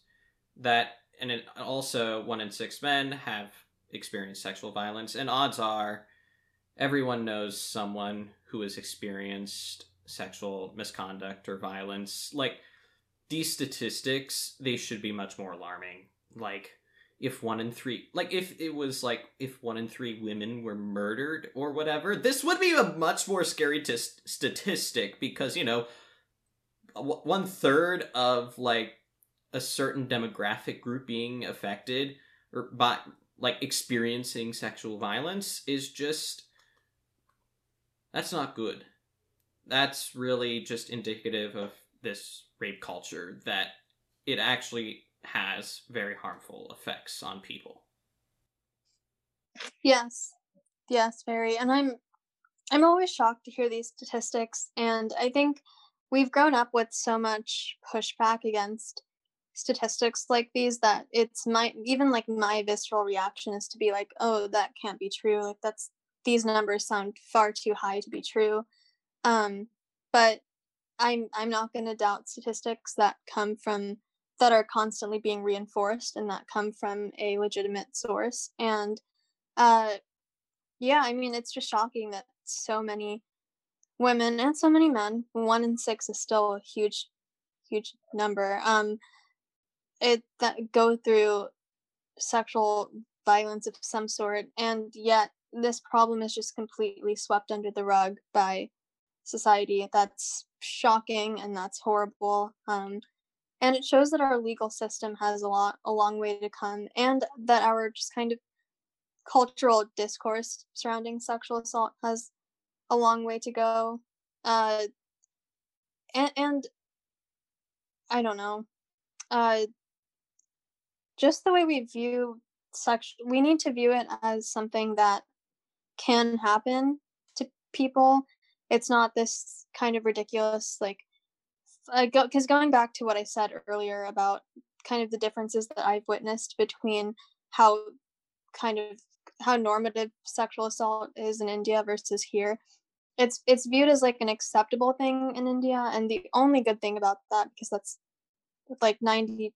That and also one in six men have experienced sexual violence and odds are everyone knows someone who has experienced sexual misconduct or violence like these statistics they should be much more alarming. Like if one in three like if it was like if one in three women were murdered or whatever this would be a much more scary t- statistic because you know one third of like a certain demographic group being affected or by like experiencing sexual violence is just that's not good that's really just indicative of this rape culture that it actually has very harmful effects on people.
Yes. Yes, very. And I'm I'm always shocked to hear these statistics and I think we've grown up with so much pushback against statistics like these that it's my even like my visceral reaction is to be like, "Oh, that can't be true. Like that's these numbers sound far too high to be true." Um but I'm I'm not going to doubt statistics that come from that are constantly being reinforced and that come from a legitimate source. And uh, yeah, I mean, it's just shocking that so many women and so many men, one in six is still a huge, huge number. Um, it that go through sexual violence of some sort, and yet this problem is just completely swept under the rug by society. That's shocking and that's horrible. Um, and it shows that our legal system has a lot a long way to come and that our just kind of cultural discourse surrounding sexual assault has a long way to go uh and, and i don't know uh just the way we view sex we need to view it as something that can happen to people it's not this kind of ridiculous like because uh, go, going back to what I said earlier about kind of the differences that I've witnessed between how kind of how normative sexual assault is in India versus here. It's it's viewed as like an acceptable thing in India, and the only good thing about that, because that's like 99%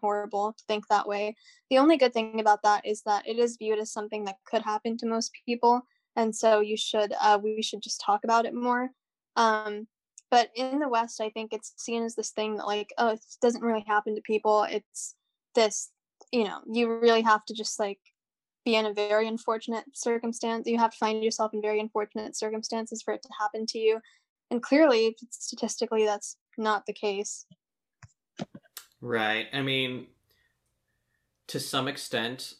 horrible to think that way. The only good thing about that is that it is viewed as something that could happen to most people, and so you should uh, we should just talk about it more. Um, but in the west i think it's seen as this thing that like oh it doesn't really happen to people. It's this you know you really have to just like be in a very unfortunate circumstance. You have to find yourself in very unfortunate circumstances for it to happen to you. And clearly statistically that's not the case.
Right. I mean to some extent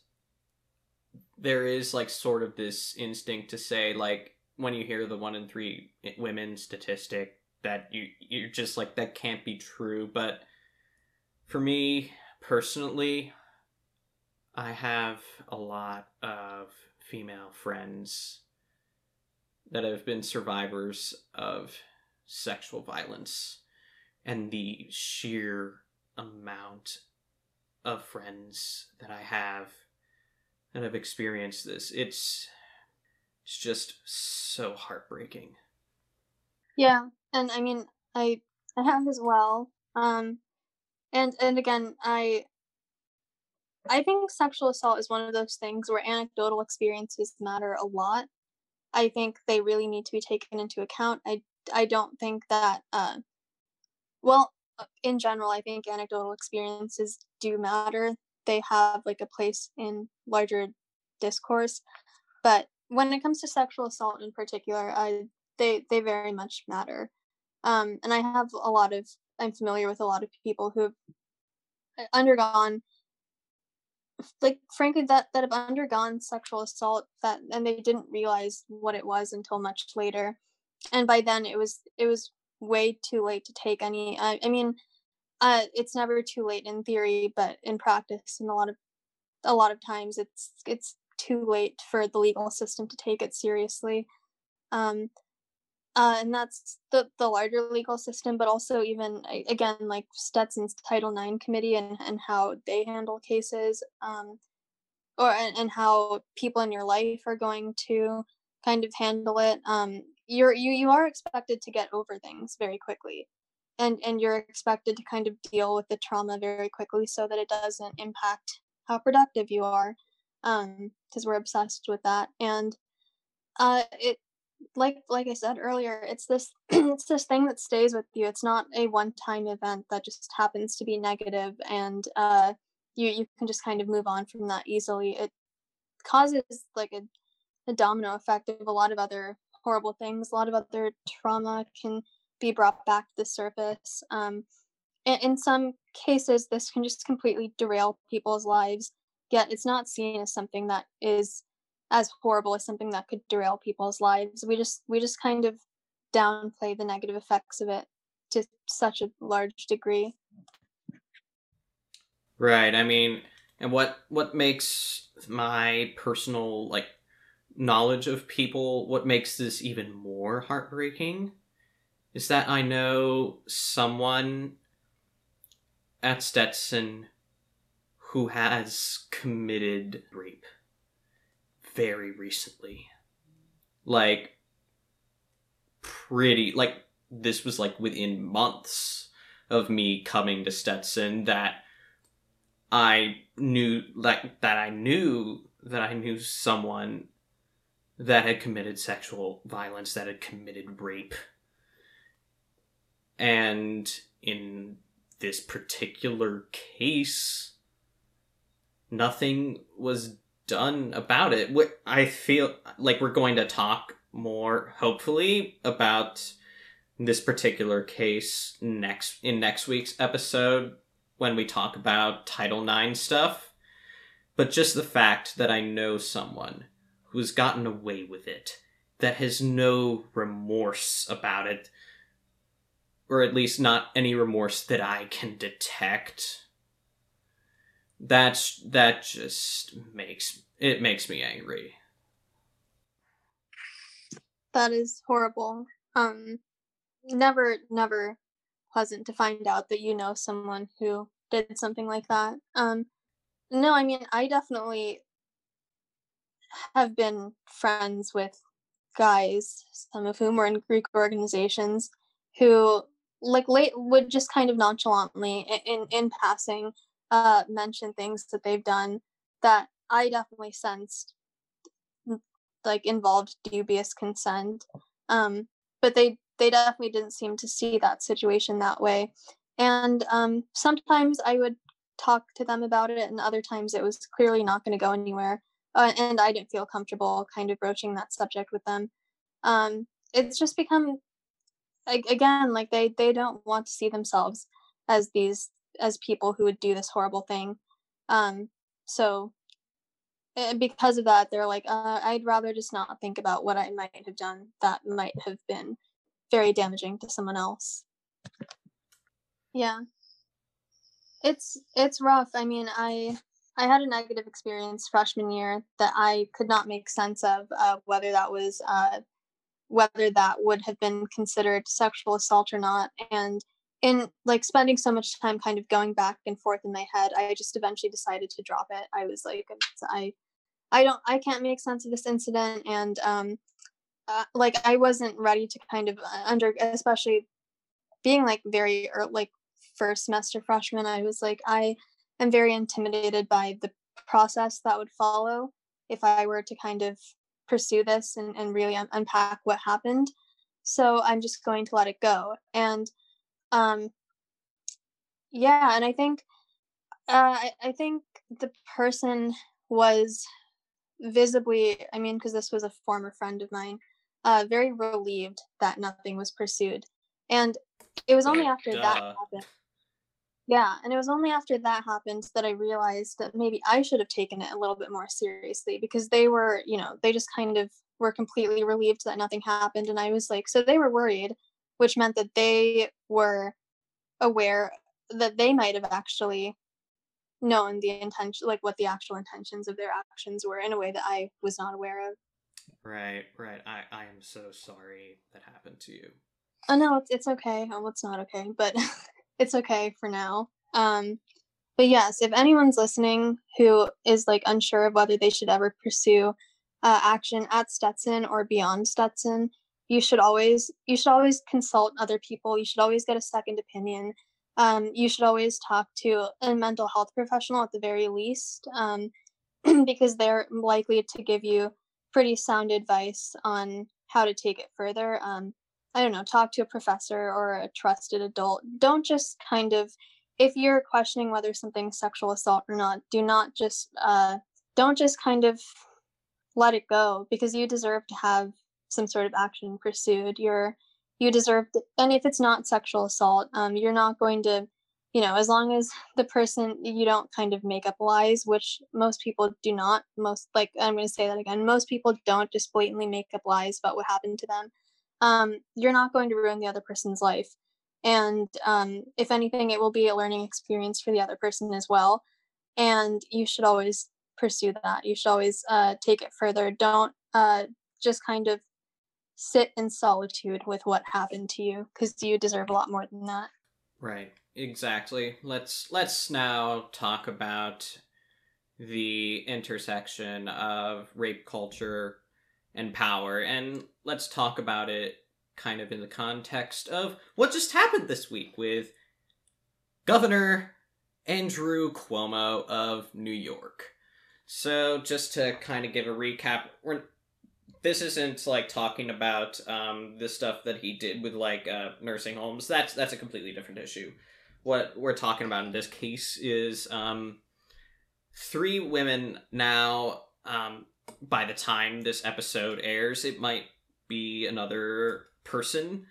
there is like sort of this instinct to say like when you hear the one in three women statistic that you you're just like that can't be true. But for me personally i have a lot of female friends that have been survivors of sexual violence and the sheer amount of friends that i have that have experienced this it's it's just so heartbreaking
yeah and I mean, I I have as well. Um, and and again, I I think sexual assault is one of those things where anecdotal experiences matter a lot. I think they really need to be taken into account. I I don't think that uh, well, uh, in general, I think anecdotal experiences do matter. They have like a place in larger discourse, but when it comes to sexual assault in particular, I they they very much matter. Um, and I have a lot of, I'm familiar with a lot of people who have uh, undergone, like, frankly, that, that have undergone sexual assault that, and they didn't realize what it was until much later. And by then it was, it was way too late to take any, I, I mean, uh, it's never too late in theory, but in practice, and a lot of, a lot of times it's, it's too late for the legal system to take it seriously. Um, uh, and that's the the larger legal system, but also even again like Stetson's Title IX committee and and how they handle cases, um, or and, and how people in your life are going to kind of handle it. Um, you're you you are expected to get over things very quickly, and and you're expected to kind of deal with the trauma very quickly so that it doesn't impact how productive you are, um, because we're obsessed with that and. Uh, it like like I said earlier, it's this it's this thing that stays with you. It's not a one time event that just happens to be negative and uh, you you can just kind of move on from that easily. It causes like a, a domino effect of a lot of other horrible things. A lot of other trauma can be brought back to the surface. Um, in, in some cases, this can just completely derail people's lives. Yet it's not seen as something that is as horrible as something that could derail people's lives. We just we just kind of downplay the negative effects of it to such a large degree.
Right. I mean, and what what makes my personal like knowledge of people what makes this even more heartbreaking is that I know someone at Stetson who has committed rape very recently. Like pretty like this was like within months of me coming to Stetson that I knew like that I knew that I knew someone that had committed sexual violence, that had committed rape. And in this particular case, nothing was done about it. I feel like we're going to talk more, hopefully, about this particular case next in next week's episode when we talk about Title IX stuff. But just the fact that I know someone who's gotten away with it, that has no remorse about it, or at least not any remorse that I can detect. That's that just makes it makes me angry.
That is horrible. Um never never pleasant to find out that you know someone who did something like that. Um no, I mean I definitely have been friends with guys, some of whom were in Greek organizations, who like late would just kind of nonchalantly in in passing uh mention things that they've done that I definitely sensed like involved dubious consent. Um but they they definitely didn't seem to see that situation that way. And um sometimes I would talk to them about it and other times it was clearly not going to go anywhere uh, and I didn't feel comfortable kind of broaching that subject with them. Um, it's just become again like they they don't want to see themselves as these as people who would do this horrible thing. Um, so eh, because of that, they're like, uh, I'd rather just not think about what I might have done that might have been very damaging to someone else. Yeah. It's it's rough. I mean, I I had a negative experience freshman year that I could not make sense of uh, whether that was uh, whether that would have been considered sexual assault or not. And in like spending so much time kind of going back and forth in my head, I just eventually decided to drop it. I was like, I, I don't, I can't make sense of this incident, and um, uh, like I wasn't ready to kind of uh, under, especially being like very like first semester freshman. I was like, I am very intimidated by the process that would follow if I were to kind of pursue this and, and really un- unpack what happened. So I'm just going to let it go. And um, yeah, and I think uh, I, I think the person was visibly, I mean, because this was a former friend of mine, uh, very relieved that nothing was pursued. And it was only after Duh. that happened yeah, and it was only after that happened that I realized that maybe I should have taken it a little bit more seriously because they were, you know, they just kind of were completely relieved that nothing happened. And I was like, so they were worried, which meant that they were aware that they might have actually known the intention, like what the actual intentions of their actions were in a way that I was not aware of.
Right, right. I, I am so sorry that happened to you.
Oh, no, it's, it's okay. Oh, it's not okay, but it's okay for now. Um, but yes, if anyone's listening who is like unsure of whether they should ever pursue uh, action at Stetson or beyond Stetson, you should always you should always consult other people. You should always get a second opinion. Um, you should always talk to a mental health professional at the very least, um, because they're likely to give you pretty sound advice on how to take it further. Um, I don't know, talk to a professor or a trusted adult. Don't just kind of if you're questioning whether something's sexual assault or not, do not just uh, don't just kind of let it go because you deserve to have some sort of action pursued. You're you deserve, to, and if it's not sexual assault, um, you're not going to, you know, as long as the person you don't kind of make up lies, which most people do not. Most like I'm going to say that again. Most people don't just blatantly make up lies about what happened to them. Um, you're not going to ruin the other person's life. And um, if anything it will be a learning experience for the other person as well. And you should always pursue that. You should always uh, take it further. Don't uh, just kind of sit in solitude with what happened to you because you deserve a lot more than that.
Right. Exactly. Let's let's now talk about the intersection of rape culture and power and let's talk about it kind of in the context of what just happened this week with Governor Andrew Cuomo of New York. So, just to kind of give a recap, we're, this isn't like talking about um, the stuff that he did with like uh, nursing homes. That's that's a completely different issue. What we're talking about in this case is um, three women now. Um, by the time this episode airs, it might be another person.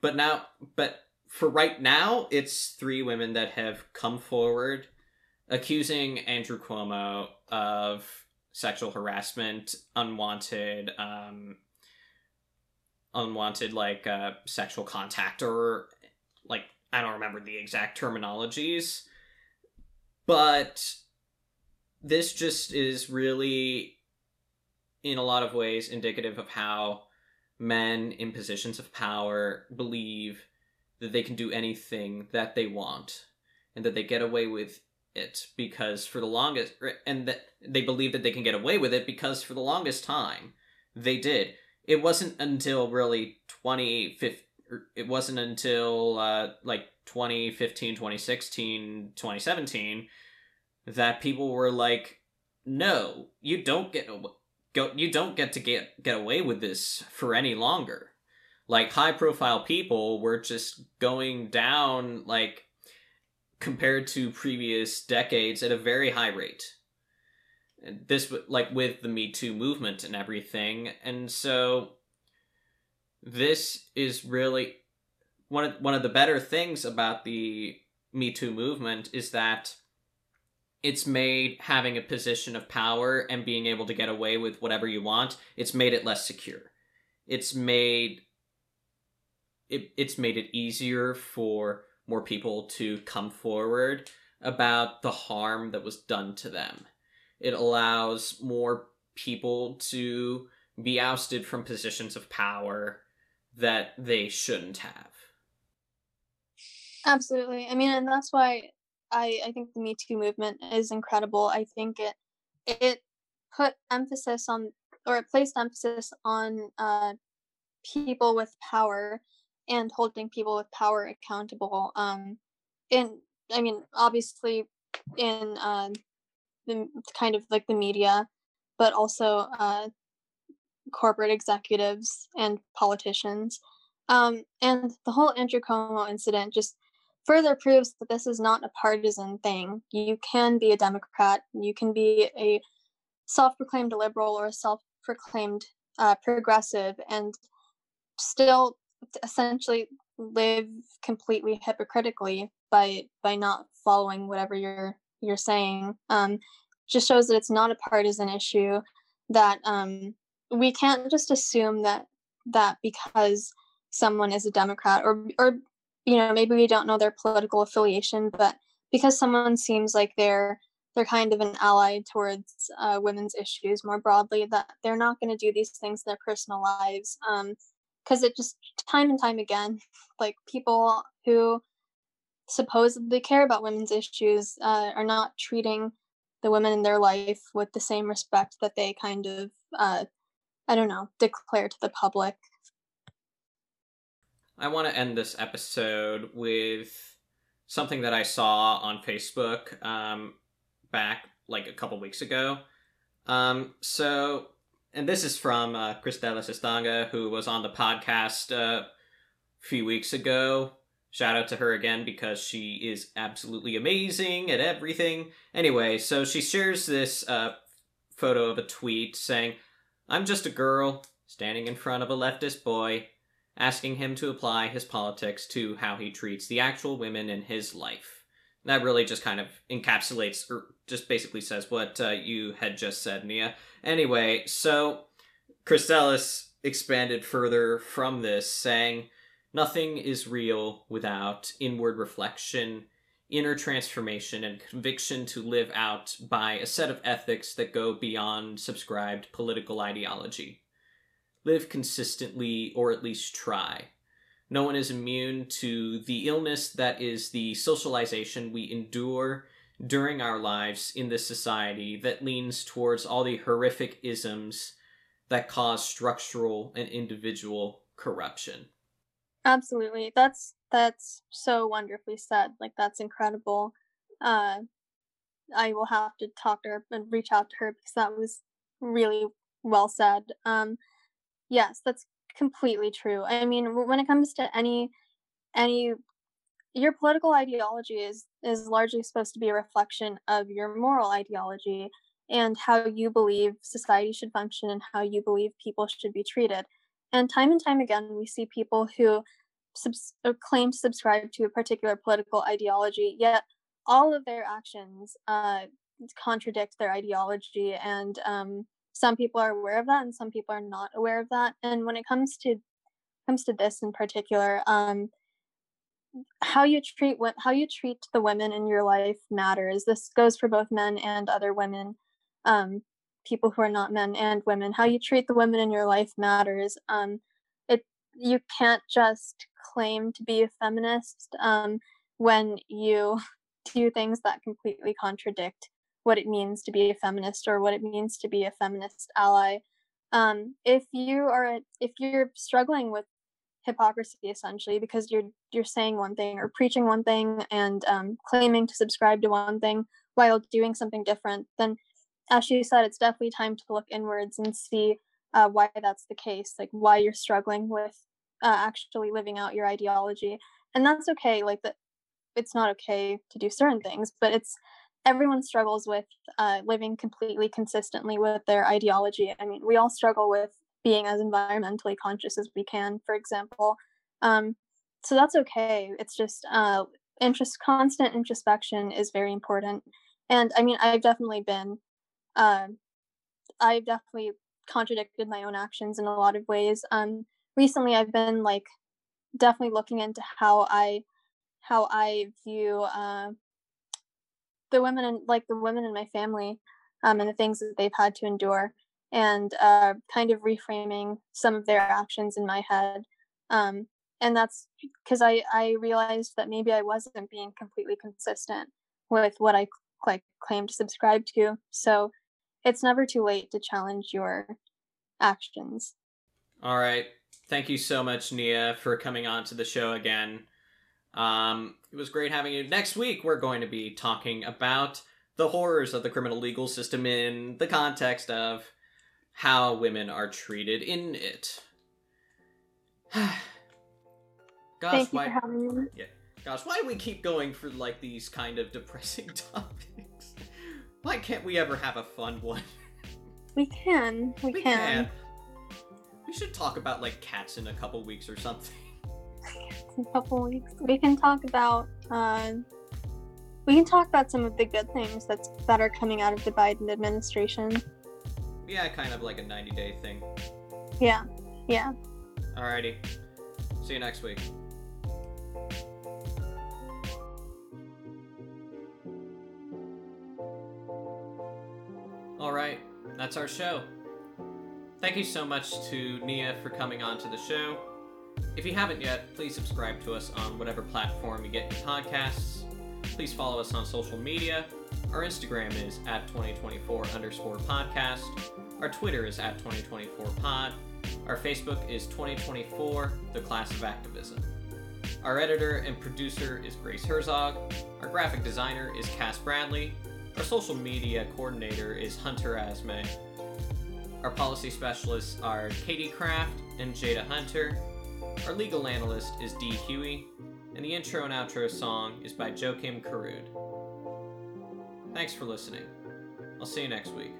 But now, but for right now, it's three women that have come forward accusing Andrew Cuomo of sexual harassment, unwanted, um, unwanted like uh, sexual contact, or like I don't remember the exact terminologies, but this just is really, in a lot of ways, indicative of how men in positions of power believe that they can do anything that they want and that they get away with it because for the longest and that they believe that they can get away with it because for the longest time they did. It wasn't until really 2015 it wasn't until uh, like 2015 2016 2017 that people were like no you don't get go you don't get to get get away with this for any longer. Like high profile people were just going down like compared to previous decades at a very high rate. This like with the me too movement and everything. And so this is really one of one of the better things about the me too movement is that it's made having a position of power and being able to get away with whatever you want it's made it less secure. It's made it, it's made it easier for more people to come forward about the harm that was done to them. It allows more people to be ousted from positions of power that they shouldn't have.
Absolutely. I mean and that's why I, I think the Me Too movement is incredible. I think it it put emphasis on or it placed emphasis on uh, people with power and holding people with power accountable. Um, in I mean, obviously, in uh, the kind of like the media, but also uh, corporate executives and politicians. Um, and the whole Andrew Cuomo incident just further proves that this is not a partisan thing. You can be a Democrat, you can be a self proclaimed liberal or a self proclaimed uh, progressive and still essentially live completely hypocritically by by not following whatever you're you're saying um, just shows that it's not a partisan issue that um, we can't just assume that that because someone is a democrat or or you know maybe we don't know their political affiliation but because someone seems like they're they're kind of an ally towards uh, women's issues more broadly that they're not going to do these things in their personal lives because um, it just time and time again like people who supposedly care about women's issues uh, are not treating the women in their life with the same respect that they kind of uh, i don't know declare to the public
I want to end this episode with something that I saw on Facebook um, back like a couple weeks ago. Um, so, and this is from uh, Cristela Sestanga, who was on the podcast uh, a few weeks ago. Shout out to her again because she is absolutely amazing at everything. Anyway, so she shares this uh, photo of a tweet saying, I'm just a girl standing in front of a leftist boy, asking him to apply his politics to how he treats the actual women in his life. That really just kind of encapsulates, or just basically says what uh, you had just said, Nia. Anyway, so Christelis expanded further from this, saying, Nothing is real without inward reflection, inner transformation, and conviction to live out by a set of ethics that go beyond subscribed political ideology. Live consistently, or at least try. No one is immune to the illness that is the socialization we endure during our lives in this society that leans towards all the horrific isms that cause structural and individual corruption.
Absolutely. That's that's so wonderfully said. Like that's incredible. Uh I will have to talk to her and reach out to her because that was really well said. Um yes, that's completely true. I mean, when it comes to any any your political ideology is is largely supposed to be a reflection of your moral ideology and how you believe society should function and how you believe people should be treated. And time and time again, we see people who subs- claim to subscribe to a particular political ideology, yet all of their actions uh, contradict their ideology. And um, some people are aware of that, and some people are not aware of that. And when it comes to comes to this in particular, um, how you treat how you treat the women in your life matters. This goes for both men and other women. Um, people who are not men and women how you treat the women in your life matters um, it you can't just claim to be a feminist um, when you do things that completely contradict what it means to be a feminist or what it means to be a feminist ally um, if you are if you're struggling with hypocrisy essentially because you're you're saying one thing or preaching one thing and um, claiming to subscribe to one thing while doing something different then as she said, it's definitely time to look inwards and see uh, why that's the case, like why you're struggling with uh, actually living out your ideology. And that's okay. Like that, it's not okay to do certain things, but it's everyone struggles with uh, living completely consistently with their ideology. I mean, we all struggle with being as environmentally conscious as we can, for example. Um, so that's okay. It's just uh, interest, constant introspection is very important. And I mean, I've definitely been um, I've definitely contradicted my own actions in a lot of ways. Um, recently, I've been like definitely looking into how I how I view uh, the women and like the women in my family um, and the things that they've had to endure, and uh, kind of reframing some of their actions in my head. Um, and that's because I I realized that maybe I wasn't being completely consistent with what I like claimed to subscribe to. So it's never too late to challenge your actions.
All right. Thank you so much, Nia, for coming on to the show again. Um, it was great having you. Next week, we're going to be talking about the horrors of the criminal legal system in the context of how women are treated in it.
Gosh, Thank why?
Yeah. Gosh, why do we keep going for like these kind of depressing topics? Why can't we ever have a fun one?
We can. We, we can. can.
We should talk about like cats in a couple weeks or something.
In a couple weeks. We can talk about uh, we can talk about some of the good things that's that are coming out of the Biden administration.
Yeah, kind of like a 90 day thing.
Yeah. Yeah.
Alrighty. See you next week. All right, that's our show. Thank you so much to Nia for coming on to the show. If you haven't yet, please subscribe to us on whatever platform you get your podcasts. Please follow us on social media. Our Instagram is at 2024 underscore podcast. Our Twitter is at 2024 pod. Our Facebook is 2024 The Class of Activism. Our editor and producer is Grace Herzog. Our graphic designer is Cass Bradley. Our social media coordinator is Hunter Asme. Our policy specialists are Katie Kraft and Jada Hunter. Our legal analyst is Dee Huey. and the intro and outro song is by Joakim Karud. Thanks for listening. I'll see you next week.